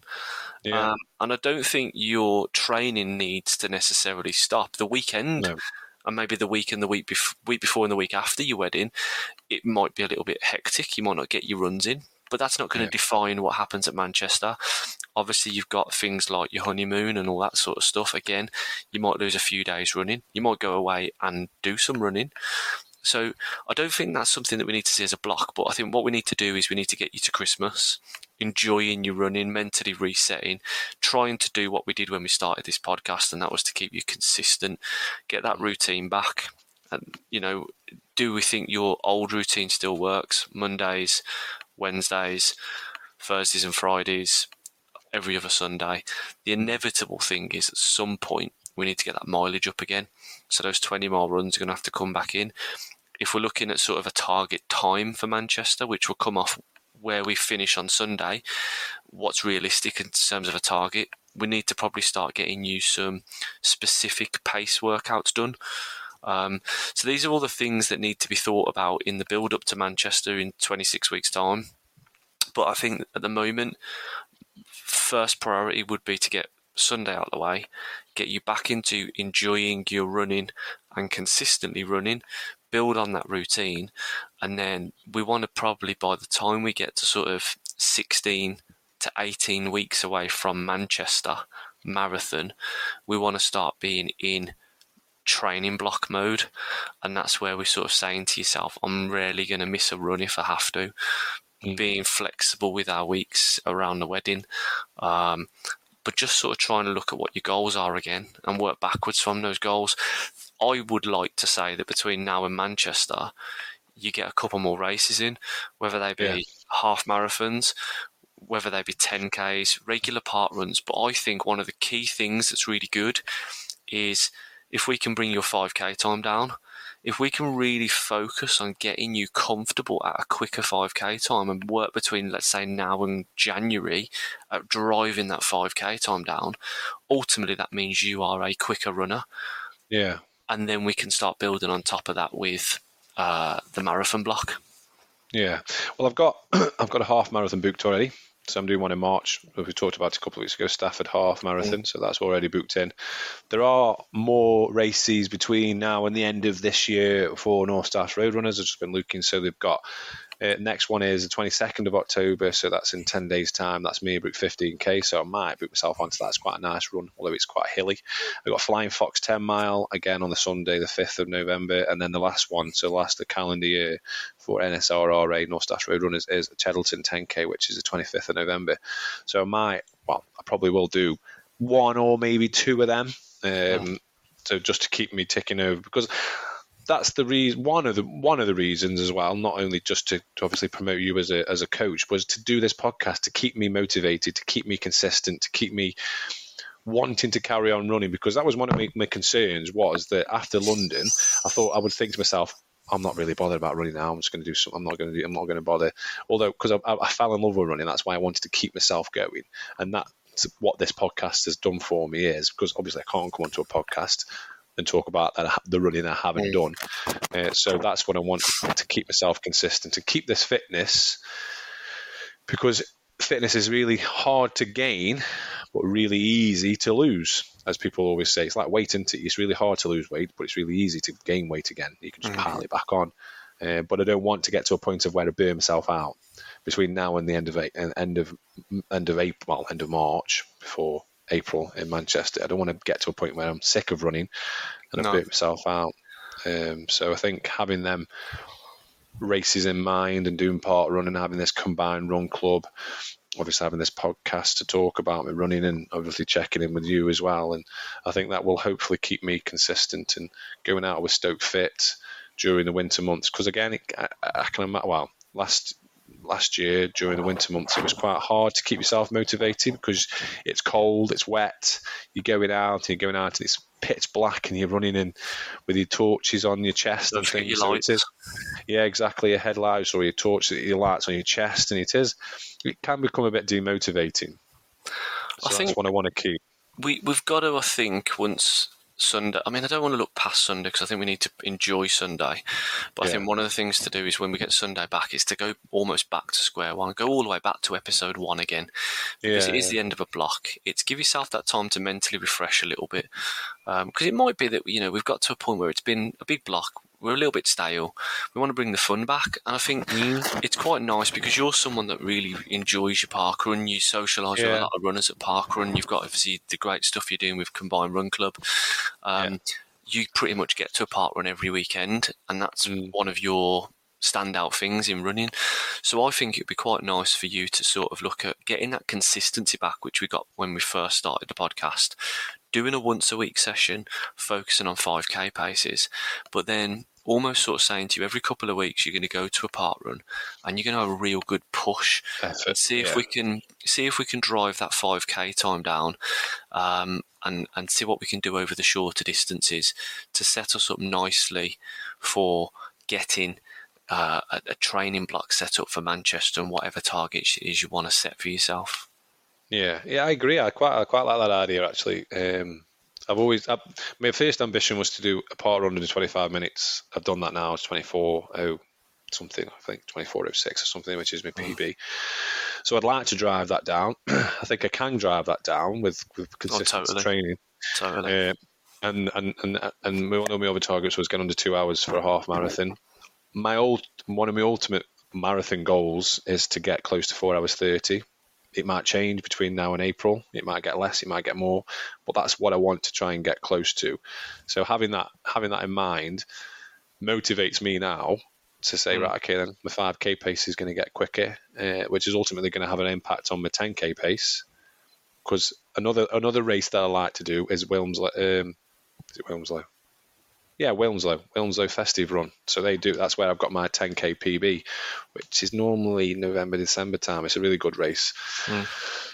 Yeah. Um, and I don't think your training needs to necessarily stop. The weekend No. and maybe the week and the week, bef- week before and the week after your wedding, it might be a little bit hectic. You might not get your runs in, but that's not going to Yeah. define what happens at Manchester. Obviously, you've got things like your honeymoon and all that sort of stuff. Again, you might lose a few days running. You might go away and do some running. So I don't think that's something that we need to see as a block. But I think what we need to do is we need to get you to Christmas, enjoying your running, mentally resetting, trying to do what we did when we started this podcast, and that was to keep you consistent, get that routine back. And you know, do we think your old routine still works? Mondays, Wednesdays, Thursdays, and Fridays, every other Sunday. The inevitable thing is at some point we need to get that mileage up again. So those 20 mile runs are going to have to come back in. If we're looking at sort of a target time for Manchester, which will come off where we finish on Sunday, what's realistic in terms of a target? We need to probably start getting you some specific pace workouts done. Um, so these are all the things that need to be thought about in the build up to Manchester in 26 weeks' time. But I think at the moment, first priority would be to get Sunday out of the way, get you back into enjoying your running and consistently running, build on that routine, and then we want to probably by the time we get to sort of 16 to 18 weeks away from Manchester marathon, we want to start being in training block mode, and that's where we're sort of saying to yourself, I'm rarely going to miss a run if I have to. Being flexible with our weeks around the wedding, um, but just sort of trying to look at what your goals are again and work backwards from those goals. I would like to say that between now and Manchester, you get a couple more races in, whether they be Yeah. half marathons, whether they be 10Ks, regular park runs. But I think one of the key things that's really good is if we can bring your 5K time down, if we can really focus on getting you comfortable at a quicker 5K time and work between, let's say, now and January at driving that 5K time down, ultimately that means you are a quicker runner. Yeah. And then we can start building on top of that with uh, the marathon block. Yeah. Well, I've got I've got a half marathon booked already. So I'm doing one in March. We talked about a couple of weeks ago, Stafford half marathon. So that's already booked in. There are more races between now and the end of this year for North Stars Road Runners. I've just been looking. So they've got uh, next one is the 22nd of October. So that's in 10 days' time. That's Meerbrook 15k. So I might book myself onto that. It's quite a nice run, although it's quite hilly. I've got Flying Fox 10 mile again on the Sunday, the 5th of November. And then the last one, so last the calendar year for NSRRA North Stars Road Runners is Cheddleton 10k, which is the 25th of November. So I might, well, I probably will do one or maybe two of them. Um, So just to keep me ticking over because that's the reason one of the one of the reasons as well not only just to, to obviously promote you as a as a coach was to do this podcast to keep me motivated to keep me consistent to keep me wanting to carry on running because that was one of my, my concerns was that after london i thought i would think to myself i'm not really bothered about running now. I'm just going to do something i'm not going to do i'm not going to bother. Although because I, I fell in love with running that's why i wanted to keep myself going. And that's what this podcast has done for me is because obviously i can't come onto a podcast and talk about that, the running I haven't done. Uh, so that's what I want to keep myself consistent, to keep this fitness, because fitness is really hard to gain, but really easy to lose. As people always say, it's like weight, isn't it? It's really hard to lose weight, but it's really easy to gain weight again. You can just Mhm. pile it back on. Uh, but I don't want to get to a point of where I burn myself out between now and the end of end of end of April, well, end of March, before April in Manchester. I don't want to get to a point where I'm sick of running and No. I've burnt myself out. Um, so I think having them races in mind and doing part running, having this combined run club, obviously having this podcast to talk about me running and obviously checking in with you as well. And I think that will hopefully keep me consistent and going out with Stoke fit during the winter months. Because again, it, I, I can imagine, well, last last year during the winter months it was quite hard to keep yourself motivated because it's cold it's wet you're going out you're going out and it's pitch black and you're running in with your torches on your chest Don't and things your so lights. it is yeah exactly your headlights or your torch your lights on your chest and it is it can become a bit demotivating So I that's think- what I want to keep. we we've got to I think once Sunday. I mean, I don't want to look past Sunday because I think we need to enjoy Sunday. But I think one of the things to do is when we get Sunday back is to go almost back to square one, go all the way back to episode one again because Yeah, it is yeah. the end of a block. It's give yourself that time to mentally refresh a little bit um, because it might be that you know we've got to a point where it's been a big block. We're a little bit stale. We want to bring the fun back, and I think Mm. it's quite nice because you're someone that really enjoys your park run. You socialise with a lot of runners at park run. You've got obviously the great stuff you're doing with Combined Run Club. Um, You pretty much get to a park run every weekend, and that's Mm. one of your standout things in running. So I think it'd be quite nice for you to sort of look at getting that consistency back, which we got when we first started the podcast. Doing a once a week session, focusing on 5k paces, but then almost sort of saying to you every couple of weeks you're going to go to a park run and you're going to have a real good push Effort, see if yeah. we can see if we can drive that 5k time down um, and and see what we can do over the shorter distances to set us up nicely for getting uh, a, a training block set up for Manchester and whatever targets it is you want to set for yourself. Yeah, yeah, I agree. I quite, I quite like that idea actually. Um, I've always, I, my first ambition was to do a park run in 25 minutes. I've done that now. It's 24 oh something, I think 2406 or something, which is my PB. So I'd like to drive that down. I think I can drive that down with with consistent totally. training. Totally. Uh, and and and and one of my other targets was get under two hours for a half marathon. My old one of my ultimate marathon goals is to get close to four hours thirty. It might change between now and April. It might get less. It might get more. But that's what I want to try and get close to. So having that having that in mind motivates me now to say, Mm. right, okay, then my five k pace is going to get quicker, uh, which is ultimately going to have an impact on my ten k pace. Because another another race that I like to do is Wilmslow. Um, is it Wilmslow? Yeah, Wilmslow, Wilmslow Festive Run. So they do. That's where I've got my 10k PB, which is normally November, December time. It's a really good race. Mm.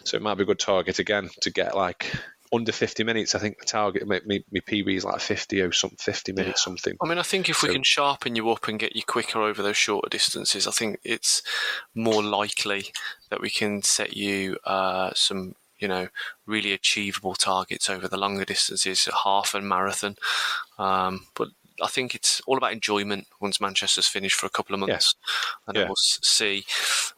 So it might be a good target again to get like under 50 minutes. I think the target, my, my, my PB is like 50 or something, 50 minutes something. I mean, I think if we can sharpen you up and get you quicker over those shorter distances, I think it's more likely that we can set you uh, some, you know, really achievable targets over the longer distances, half and marathon. Um, but I think it's all about enjoyment once Manchester's finished for a couple of months, and Yeah. we'll see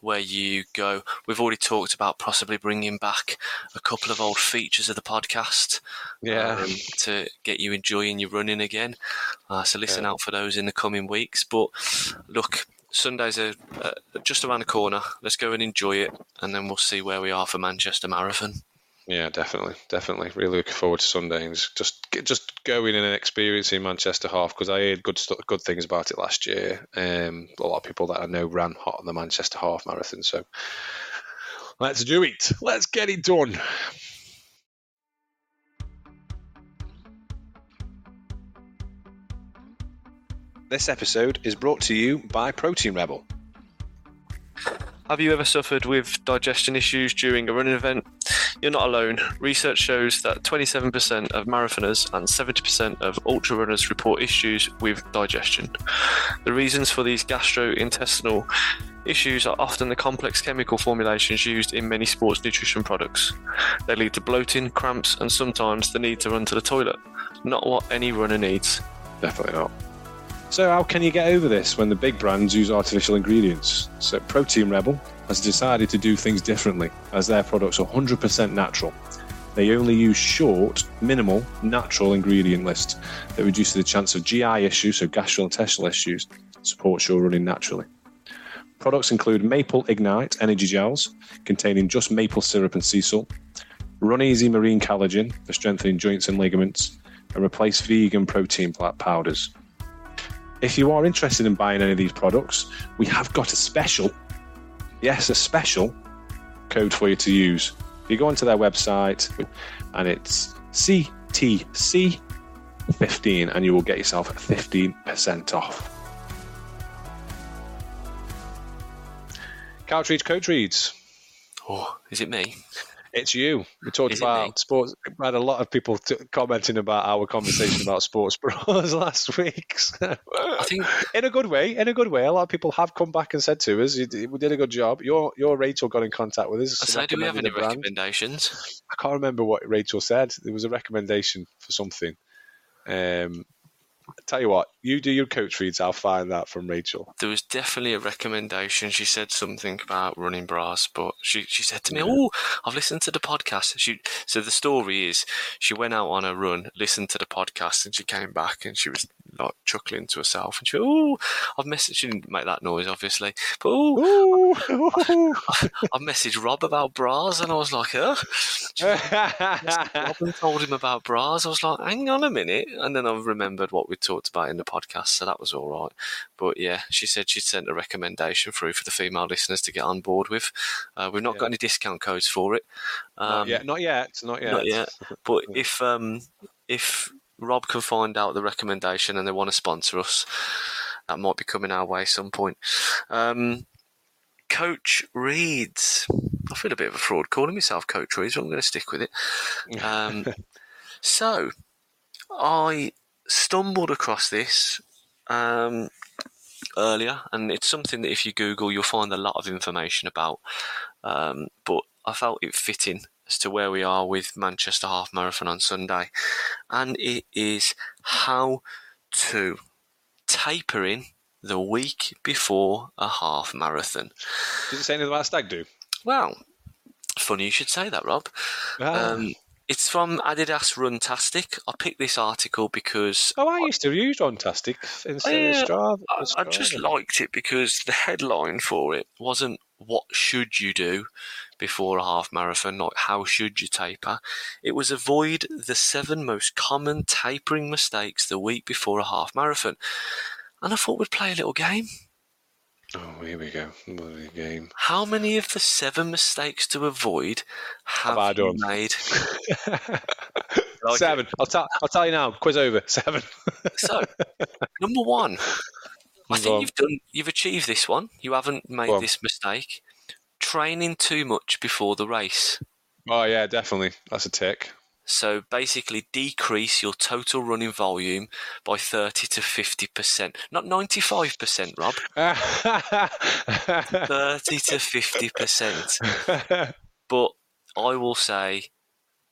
where you go. We've already talked about possibly bringing back a couple of old features of the podcast Yeah. um, to get you enjoying your running again. Uh, so listen Yeah. out for those in the coming weeks. But look, Sundays uh, just around the corner. Let's go and enjoy it, and then we'll see where we are for Manchester Marathon. Yeah, definitely, definitely. Really looking forward to Sunday and just just, going and experiencing Manchester Half because I heard good good things about it last year. Um, a lot of people that I know ran hot on the Manchester Half Marathon. So let's do it. Let's get it done. This episode is brought to you by Protein Rebel. Have you ever suffered with digestion issues during a running event? You're not alone. Research shows that 27% of marathoners and 70% of ultra runners report issues with digestion. The reasons for these gastrointestinal issues are often the complex chemical formulations used in many sports nutrition products. They lead to bloating, cramps, and sometimes the need to run to the toilet. Not what any runner needs. Definitely not. So, how can you get over this when the big brands use artificial ingredients? So, Protein Rebel has decided to do things differently as their products are 100% natural. They only use short, minimal, natural ingredient lists that reduces the chance of GI issues, so gastrointestinal issues, supports your running naturally. Products include Maple Ignite energy gels containing just maple syrup and sea salt, Run Easy Marine Collagen for strengthening joints and ligaments, and replace vegan protein powders. If you are interested in buying any of these products, we have got a special, yes, a special code for you to use. You go onto their website and it's CTC15 and you will get yourself 15% off. Couch reads, coach reads. Oh, is it me? It's you. We talked Is about sports. We had a lot of people t- commenting about our conversation about sports bras last week. So, I think in a good way, in a good way. A lot of people have come back and said to us, "We did a good job." Your your Rachel got in contact with us. I say, do we have any recommended a brand. recommendations? I can't remember what Rachel said. There was a recommendation for something. Um, tell you what, you do your coach reads. I'll find that from Rachel. There was definitely a recommendation. She said something about running bras, but she, she said to me, Yeah. "Oh, I've listened to the podcast." She so the story is she went out on a run, listened to the podcast, and she came back and she was like chuckling to herself, and she, "Oh, I've messaged." She didn't make that noise, obviously, but oh. I've messaged Rob about bras, and I was like, "Huh." Rob told him about bras. I was like, hang on a minute. And then I remembered what we talked about in the podcast, so that was all right. But yeah, she said she'd sent a recommendation through for the female listeners to get on board with. Uh, we've not Yeah. got any discount codes for it. Um, not yet. Not yet. Not yet. not yet. But if um, if Rob can find out the recommendation and they want to sponsor us, that might be coming our way some point. Um, Coach Reads. I feel a bit of a fraud calling myself Coach Reads, but I'm going to stick with it. Um, so, I stumbled across this um, earlier, and it's something that if you Google, you'll find a lot of information about. Um, but I felt it fitting as to where we are with Manchester Half Marathon on Sunday, and it is how to taper in the week before a half marathon. Does it say anything about stag do? Well, funny you should say that, Rob. Ah. Um, it's from Adidas Runtastic. I picked this article because oh, I used to use Runtastic instead Yeah, of Strava. I, I just liked it because the headline for it wasn't "What should you do before a half marathon?" not how should you taper? It was avoid the seven most common tapering mistakes the week before a half marathon. And I thought we'd play a little game. Oh, here we go. Bloody game. How many of the seven mistakes to avoid have, Have I you done? made? Like Seven. I'll tell. I'll tell you now. Quiz over. Seven. So, number one, I think you've done, you've achieved this one. You haven't made Go on. this mistake. Training too much before the race. Oh yeah, definitely. That's a tick. So basically, decrease your total running volume by thirty to fifty percent. Not ninety-five percent, Rob. Thirty to fifty percent. But I will say,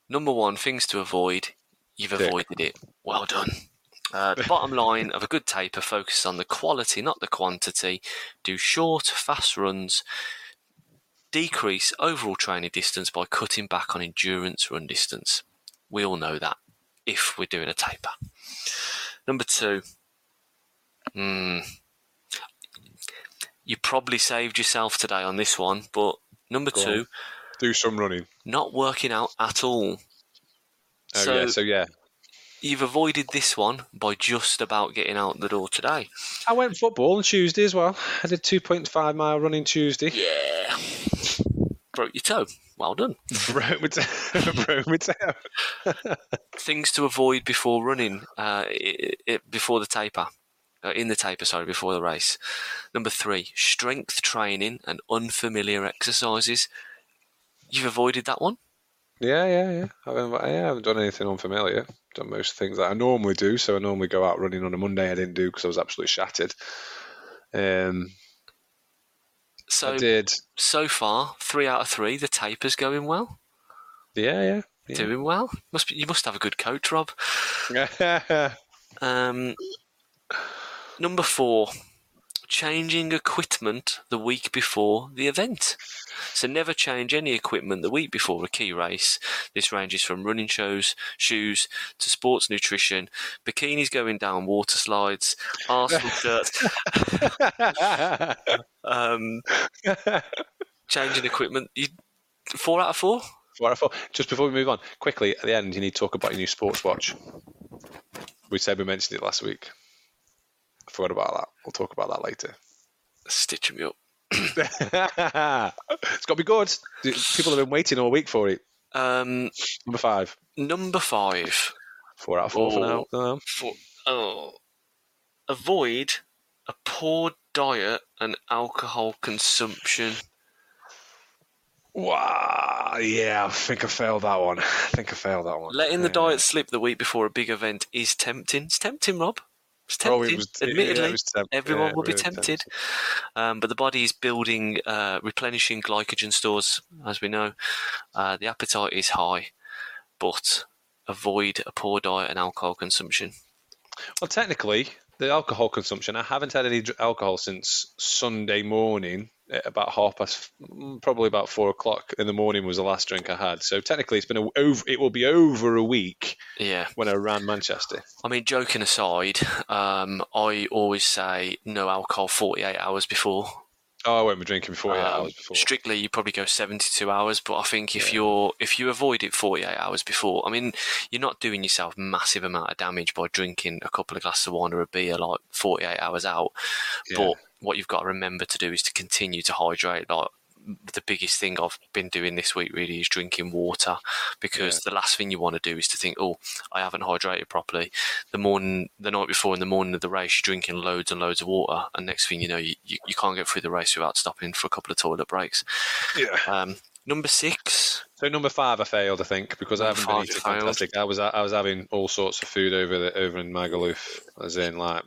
number one, things to avoid. You've avoided it. Well done. Uh, the bottom line of a good taper focuses on the quality, not the quantity. Do short, fast runs. Decrease overall training distance by cutting back on endurance run distance. We all know that if we're doing a taper. Number two, hmm, you probably saved yourself today on this one, but number Go on. two, Do some running. not working out at all. Oh so yeah. So yeah. you've avoided this one by just about getting out the door today. I went football on Tuesday as well. I did two point five mile running Tuesday. Yeah. Broke your toe. Well done. My toe. Broke my toe. Things to avoid before running, uh, i i before the taper. Uh, in the taper, sorry, before the race. Number three, strength training and unfamiliar exercises. You've avoided that one. Yeah, yeah, yeah. I haven't, I haven't done anything unfamiliar. Done most things that I normally do. So I normally go out running on a Monday. I didn't do because I was absolutely shattered. Um, So I did. so far, three out of three. The taper's going well. Yeah, yeah. Doing well. Must be. You must have a good coach, Rob. Um, number four, changing equipment the week before the event. So never change any equipment the week before a key race. This ranges from running shows, shoes to sports nutrition, bikinis going down water slides, Arsenal shirts, um, changing equipment. You, four out of four. Four out of four. Just before we move on, quickly at the end, you need to talk about your new sports watch. We said we mentioned it last week. I forgot about that. We'll talk about that later. Stitching me up. it's got to be good. People have been waiting all week for it. Um, Number five. number five. Four out of four for now. Um, for oh, avoid a poor diet and alcohol consumption. Wow, yeah, I think I failed that one. I think I failed that one. Letting the Uh, diet slip the week before a big event is tempting. It's tempting, Rob. It's Oh, tempting. it was, yeah, admittedly, it was temp- everyone yeah, will be tempted. Um, but the body is building, uh, replenishing glycogen stores, as we know. Uh, the appetite is high, but avoid a poor diet and alcohol consumption. Well, technically, the alcohol consumption, I haven't had any alcohol since Sunday morning about half past, mm, probably about four o'clock in the morning was the last drink I had. So technically, it's been a, over. It will be over a week Yeah. when I ran Manchester. I mean, joking aside, um, I always say no alcohol 48 hours before. Oh, I won't be drinking before eight Um, hours before. Strictly, you probably go seventy-two hours. But I think if you're if you avoid it forty-eight hours before, I mean, you're not doing yourself massive amount of damage by drinking a couple of glasses of wine or a beer like forty-eight hours out. Yeah. But what you've got to remember to do is to continue to hydrate. Like the biggest thing I've been doing this week really is drinking water because the last thing you want to do is to think, oh, I haven't hydrated properly. The morning, the night before, in the morning of the race, you're drinking loads and loads of water, and next thing you know, you, you, you can't get through the race without stopping for a couple of toilet breaks. yeah. Um, number six, So number five, I failed, I think, because I haven't been eating fantastic. I was I was having all sorts of food over the, over in Magaluf, as in like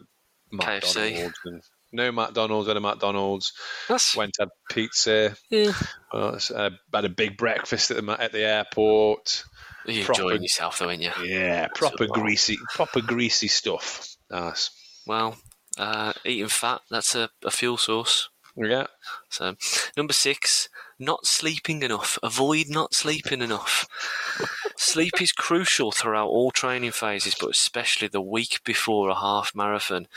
KFC. And no McDonald's, had a McDonald's. that's Went had pizza. yeah. Well, uh, had a big breakfast at the at the airport. You're Proper- enjoying yourself, though, aren't you? Yeah, proper greasy, proper greasy stuff. Nice. Well, uh, eating fat, that's a, a fuel source. Yeah. So, number six, not sleeping enough. Avoid not sleeping enough. Sleep is crucial throughout all training phases, but especially the week before a half marathon.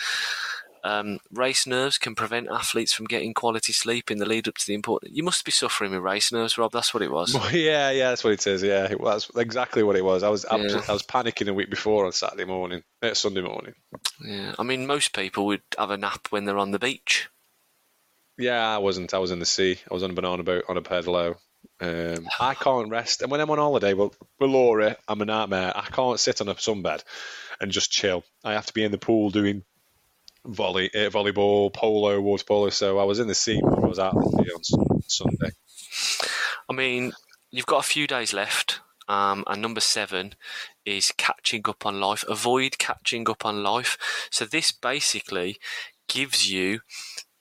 Um, race nerves can prevent athletes from getting quality sleep in the lead up to the important. You must be suffering with race nerves, Rob. That's what it was. Well, yeah, yeah, that's what it is. Yeah, it was exactly what it was. I was I, was- I was panicking a week before on Saturday morning, uh, Sunday morning. Yeah, I mean, most people would have a nap when they're on the beach. Yeah, I wasn't. I was in the sea. I was on a banana boat on a pedalo. Um, I can't rest. And when I'm on holiday, well, with Laura, I'm a nightmare. I can't sit on a sunbed and just chill. I have to be in the pool doing volley, uh, volleyball, polo, water polo. So I was in the sea. I was out on Sunday. I mean, you've got a few days left. Um, and number seven is catching up on life. Avoid catching up on life. So this basically gives you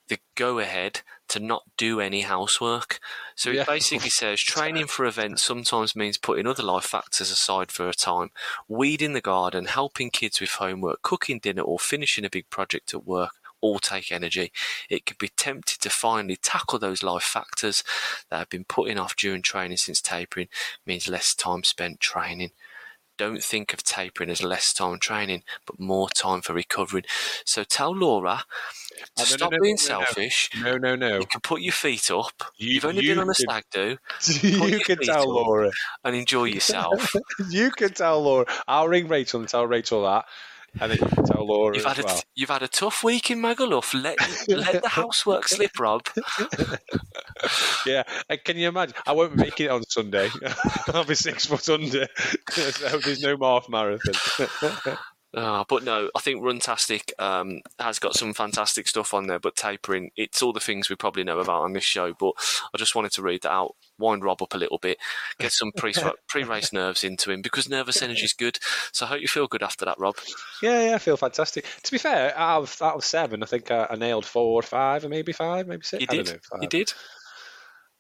the go ahead to not do any housework. So Yeah. it basically says training for events sometimes means putting other life factors aside for a time. Weeding the garden, helping kids with homework, cooking dinner, or finishing a big project at work all take energy. It can be tempted to finally tackle those life factors that have been putting off during training since tapering means less time spent training. Don't think of tapering as less time training, but more time for recovering. So tell Laura to Oh, no, stop no, being no, no. selfish. No, no, no. You can put your feet up. You- You've only you been on a can- stag do you can tell. Laura. and enjoy yourself. You can tell Laura. I'll ring Rachel and tell Rachel that. And then you can tell Laura You've had a well. you've had a tough week in Magaluf. Let let the housework slip, Rob. Yeah, and can you imagine? I won't be making it on Sunday. I'll be six foot under. so there's no more marathon. Uh, but no, I think Runtastic um, has got some fantastic stuff on there. But tapering, it's all the things we probably know about on this show. But I just wanted to read that out, wind Rob up a little bit, get some pre race nerves into him because nervous energy is good. So I hope you feel good after that, Rob. yeah, yeah, I feel fantastic. To be fair, out of, out of seven, I think I, I nailed four or five, or maybe five, maybe six. You I did, don't know. you did.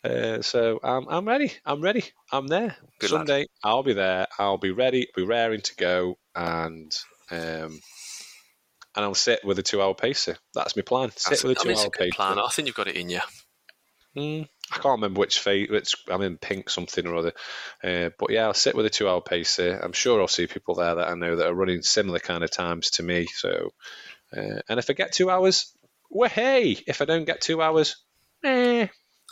Uh, so I'm I'm ready. I'm ready. I'm there. Good lad. Sunday, I'll be there. I'll be ready. Be raring to go, and um, and I'll sit with a two-hour pacer. That's my plan. Sit That's, with a I mean, it's two-hour a pacer. plan. I think you've got it in you. Mm, I can't remember which fate. Which I'm in pink something or other. Uh, but yeah, I'll sit with a two-hour pacer. I'm sure I'll see people there that I know that are running similar kind of times to me. So, uh, and if I get two hours, well, hey. If I don't get two hours, eh.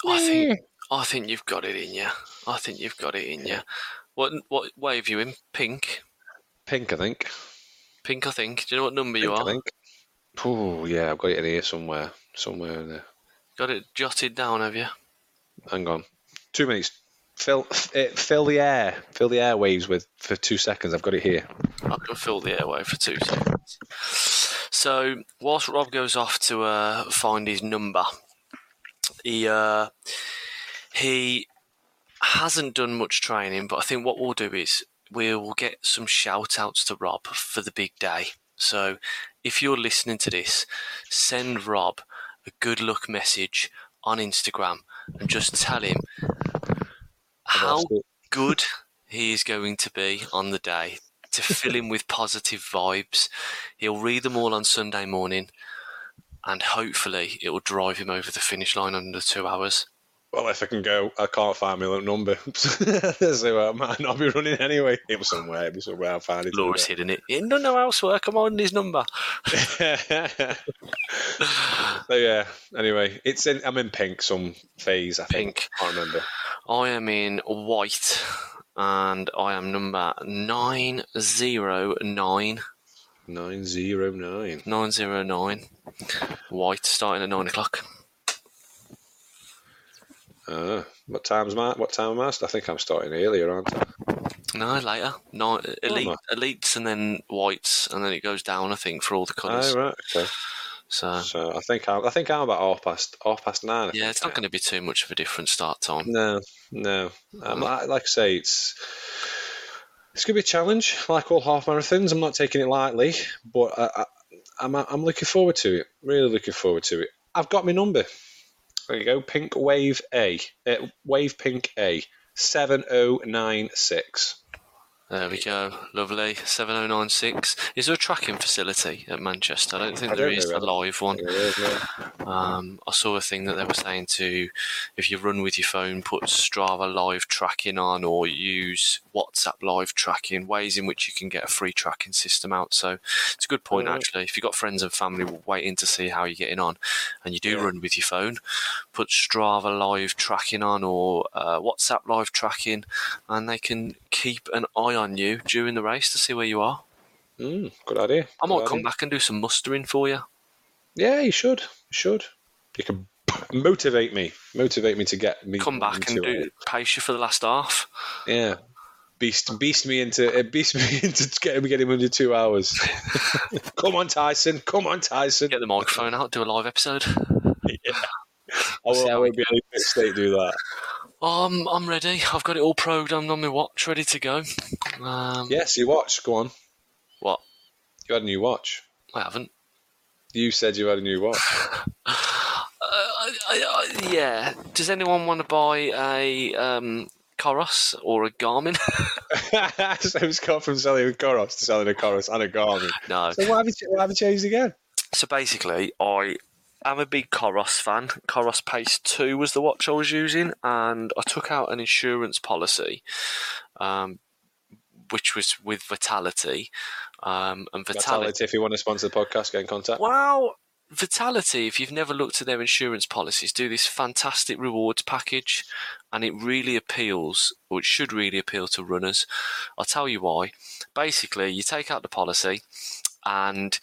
I think I think you've got it in you. I think you've got it in you. What what wave you in? Pink. Pink, I think. Pink, I think. Do you know what number you Pink, I are? think. Oh yeah, I've got it in here somewhere. Somewhere in there. Got it jotted down, have you? Hang on. Two minutes. Fill, uh, fill the air. Fill the airwaves with for two seconds. I've got it here. I can fill the airway for two seconds. So, whilst Rob goes off to uh, find his number, he uh, he hasn't done much training, but I think what we'll do is we will get some shout outs to Rob for the big day. So if you're listening to this, send Rob a good luck message on Instagram and just tell him how good he is going to be on the day to fill him with positive vibes. He'll read them all on Sunday morning and hopefully it will drive him over the finish line under two hours. Well, if I can go, I can't find my little number, so uh, I might not be running anyway. It was somewhere. It was somewhere. I found it. Laura's hidden it. It don't know housework. I'm on his number. so yeah. Anyway, it's in. I'm in pink. Some phase. I think. Pink. I can't remember. I am in white, and I am number nine zero nine. Nine zero nine. 909. White starting at 9 o'clock. Uh, what time's my? What time am I? I think I'm starting earlier, aren't I? No, later. No, elite, Oh, elites and then whites, and then it goes down, I think, for all the Oh, colours. right. Okay. So, So I think I'm. I think I'm about half past half past nine. I yeah, it's not now. going to be too much of a different start time. No, no. Um, I, like I say, it's it's gonna be a challenge, like all half marathons. I'm not taking it lightly, but I, I, I'm I'm looking forward to it. Really looking forward to it. I've got my number. There you go. Pink Wave A. Uh, Wave Pink A. Seven oh nine six. There we go. Lovely. 7096. Is there a tracking facility at Manchester? I don't think I there don't is know a live one. Yeah, Um, I saw a thing that they were saying to, if you run with your phone, put Strava live tracking on or use WhatsApp live tracking, ways in which you can get a free tracking system out. So it's a good point, Alright. actually. If you've got friends and family waiting to see how you're getting on and you do Yeah. run with your phone, put Strava live tracking on or uh, WhatsApp live tracking and they can keep an eye on you during the race to see where you are. Mm, good idea. I might Good come idea. back and do some mustering for you. Yeah, you should. You should. You can motivate me. Motivate me to get me. Come back and do it. pace you for the last half. Yeah. Beast, beast me into, uh, beast me into getting me getting under two hours. Come on, Tyson. Come on, Tyson. Get the microphone out, do a live episode. I, will, I won't be able to stay do that. Um, I'm ready. I've got it all programmed on my watch, ready to go. Um, Yes, you watch. Go on. What? You had a new watch. I haven't. You said you had a new watch. Uh, I, I, I, yeah. Does anyone want to buy a um, Coros or a Garmin? so it's gone from selling a Coros to selling a Coros and a Garmin. no. So why have you, why have you changed again? So basically, I am a big Coros fan. Coros Pace 2 was the watch I was using, and I took out an insurance policy, um, which was with Vitality. Um, and Vitality, Vitality, if you want to sponsor the podcast, get in contact. Wow. Vitality, if you've never looked at their insurance policies, do this fantastic rewards package, and it really appeals, or it should really appeal to runners. I'll tell you why. Basically, you take out the policy, and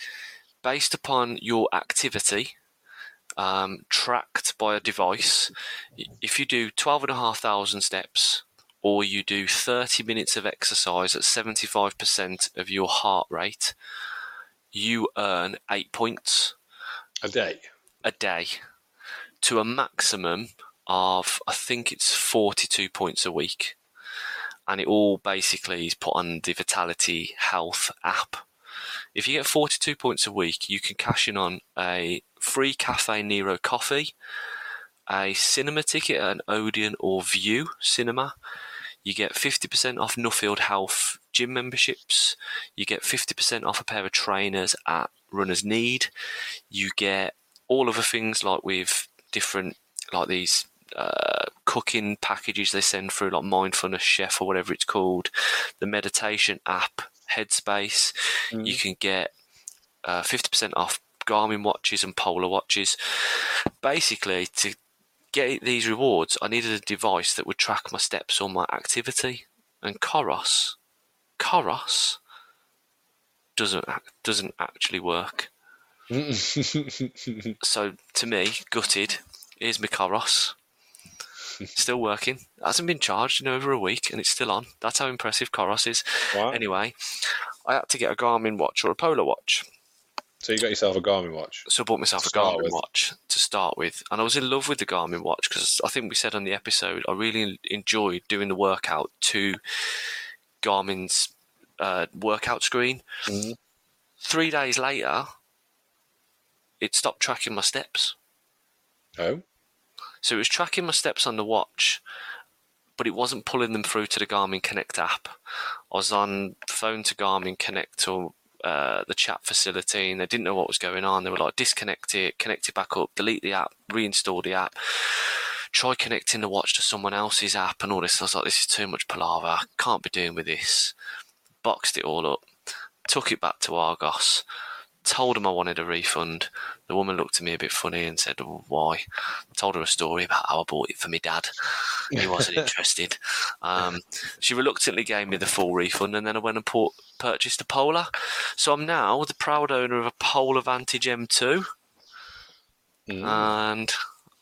based upon your activity, um, tracked by a device, if you do 12,500 steps, or you do 30 minutes of exercise at 75% of your heart rate, you earn eight points A day. a day to a maximum of, I think it's 42 points a week. And it all basically is put on the Vitality Health app. If you get 42 points a week, you can cash in on a free Cafe Nero coffee, a cinema ticket at an Odeon or View cinema. You get 50% off Nuffield Health gym memberships. You get 50% off a pair of trainers at Runners Need. You get all other things like with different, like these uh, cooking packages they send through, like Mindfulness Chef or whatever it's called. The meditation app, Headspace. You can get uh, 50% off Garmin watches and Polar watches. Basically, to get these rewards, I needed a device that would track my steps or my activity. And Coros, Coros doesn't doesn't actually work. So to me, gutted. Here's my Coros. Still working. Hasn't been charged in over a week, and it's still on. That's how impressive Coros is. Wow. Anyway, I had to get a Garmin watch or a Polar watch. So you got yourself a Garmin watch. So I bought myself a Garmin with. watch to start with, and I was in love with the Garmin watch because I think we said on the episode I really enjoyed doing the workout to Garmin's uh, workout screen. Mhm. Three days later, it stopped tracking my steps. Oh, So it was tracking my steps on the watch, but it wasn't pulling them through to the Garmin Connect app. I was on phone to Garmin Connect or uh, the chat facility, and they didn't know what was going on. They were like, disconnect it, connect it back up, delete the app, reinstall the app. Try connecting the watch to someone else's app and all this. I was like, this is too much palaver. Can't be doing with this. Boxed it all up, took it back to Argos, told them I wanted a refund. The woman looked at me a bit funny and said, "Oh, "Why?" I told her a story about how I bought it for my dad. He wasn't interested. Um, she reluctantly gave me the full refund, and then I went and put, purchased a Polar. So I'm now the proud owner of a Polar Vantage M2, Mm. and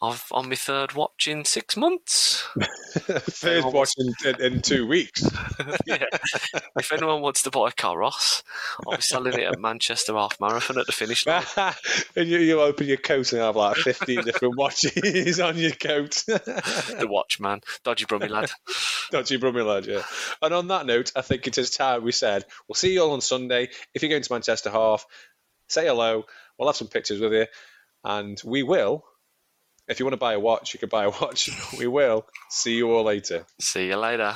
I've on my third watch in six months. third watch in, in, in two weeks. yeah. If anyone wants to buy a Coros, I'll be selling it at Manchester Half Marathon at the finish line. and you, you open your coat and have like 15 different watches on your coat. The watchman. Dodgy Brummy lad. Dodgy Brummy lad, yeah. And on that note, I think it is time we said we'll see you all on Sunday. If you're going to Manchester Half, say hello. We'll have some pictures with you. And we will, if you want to buy a watch, you can buy a watch. We will see you all later. See you later.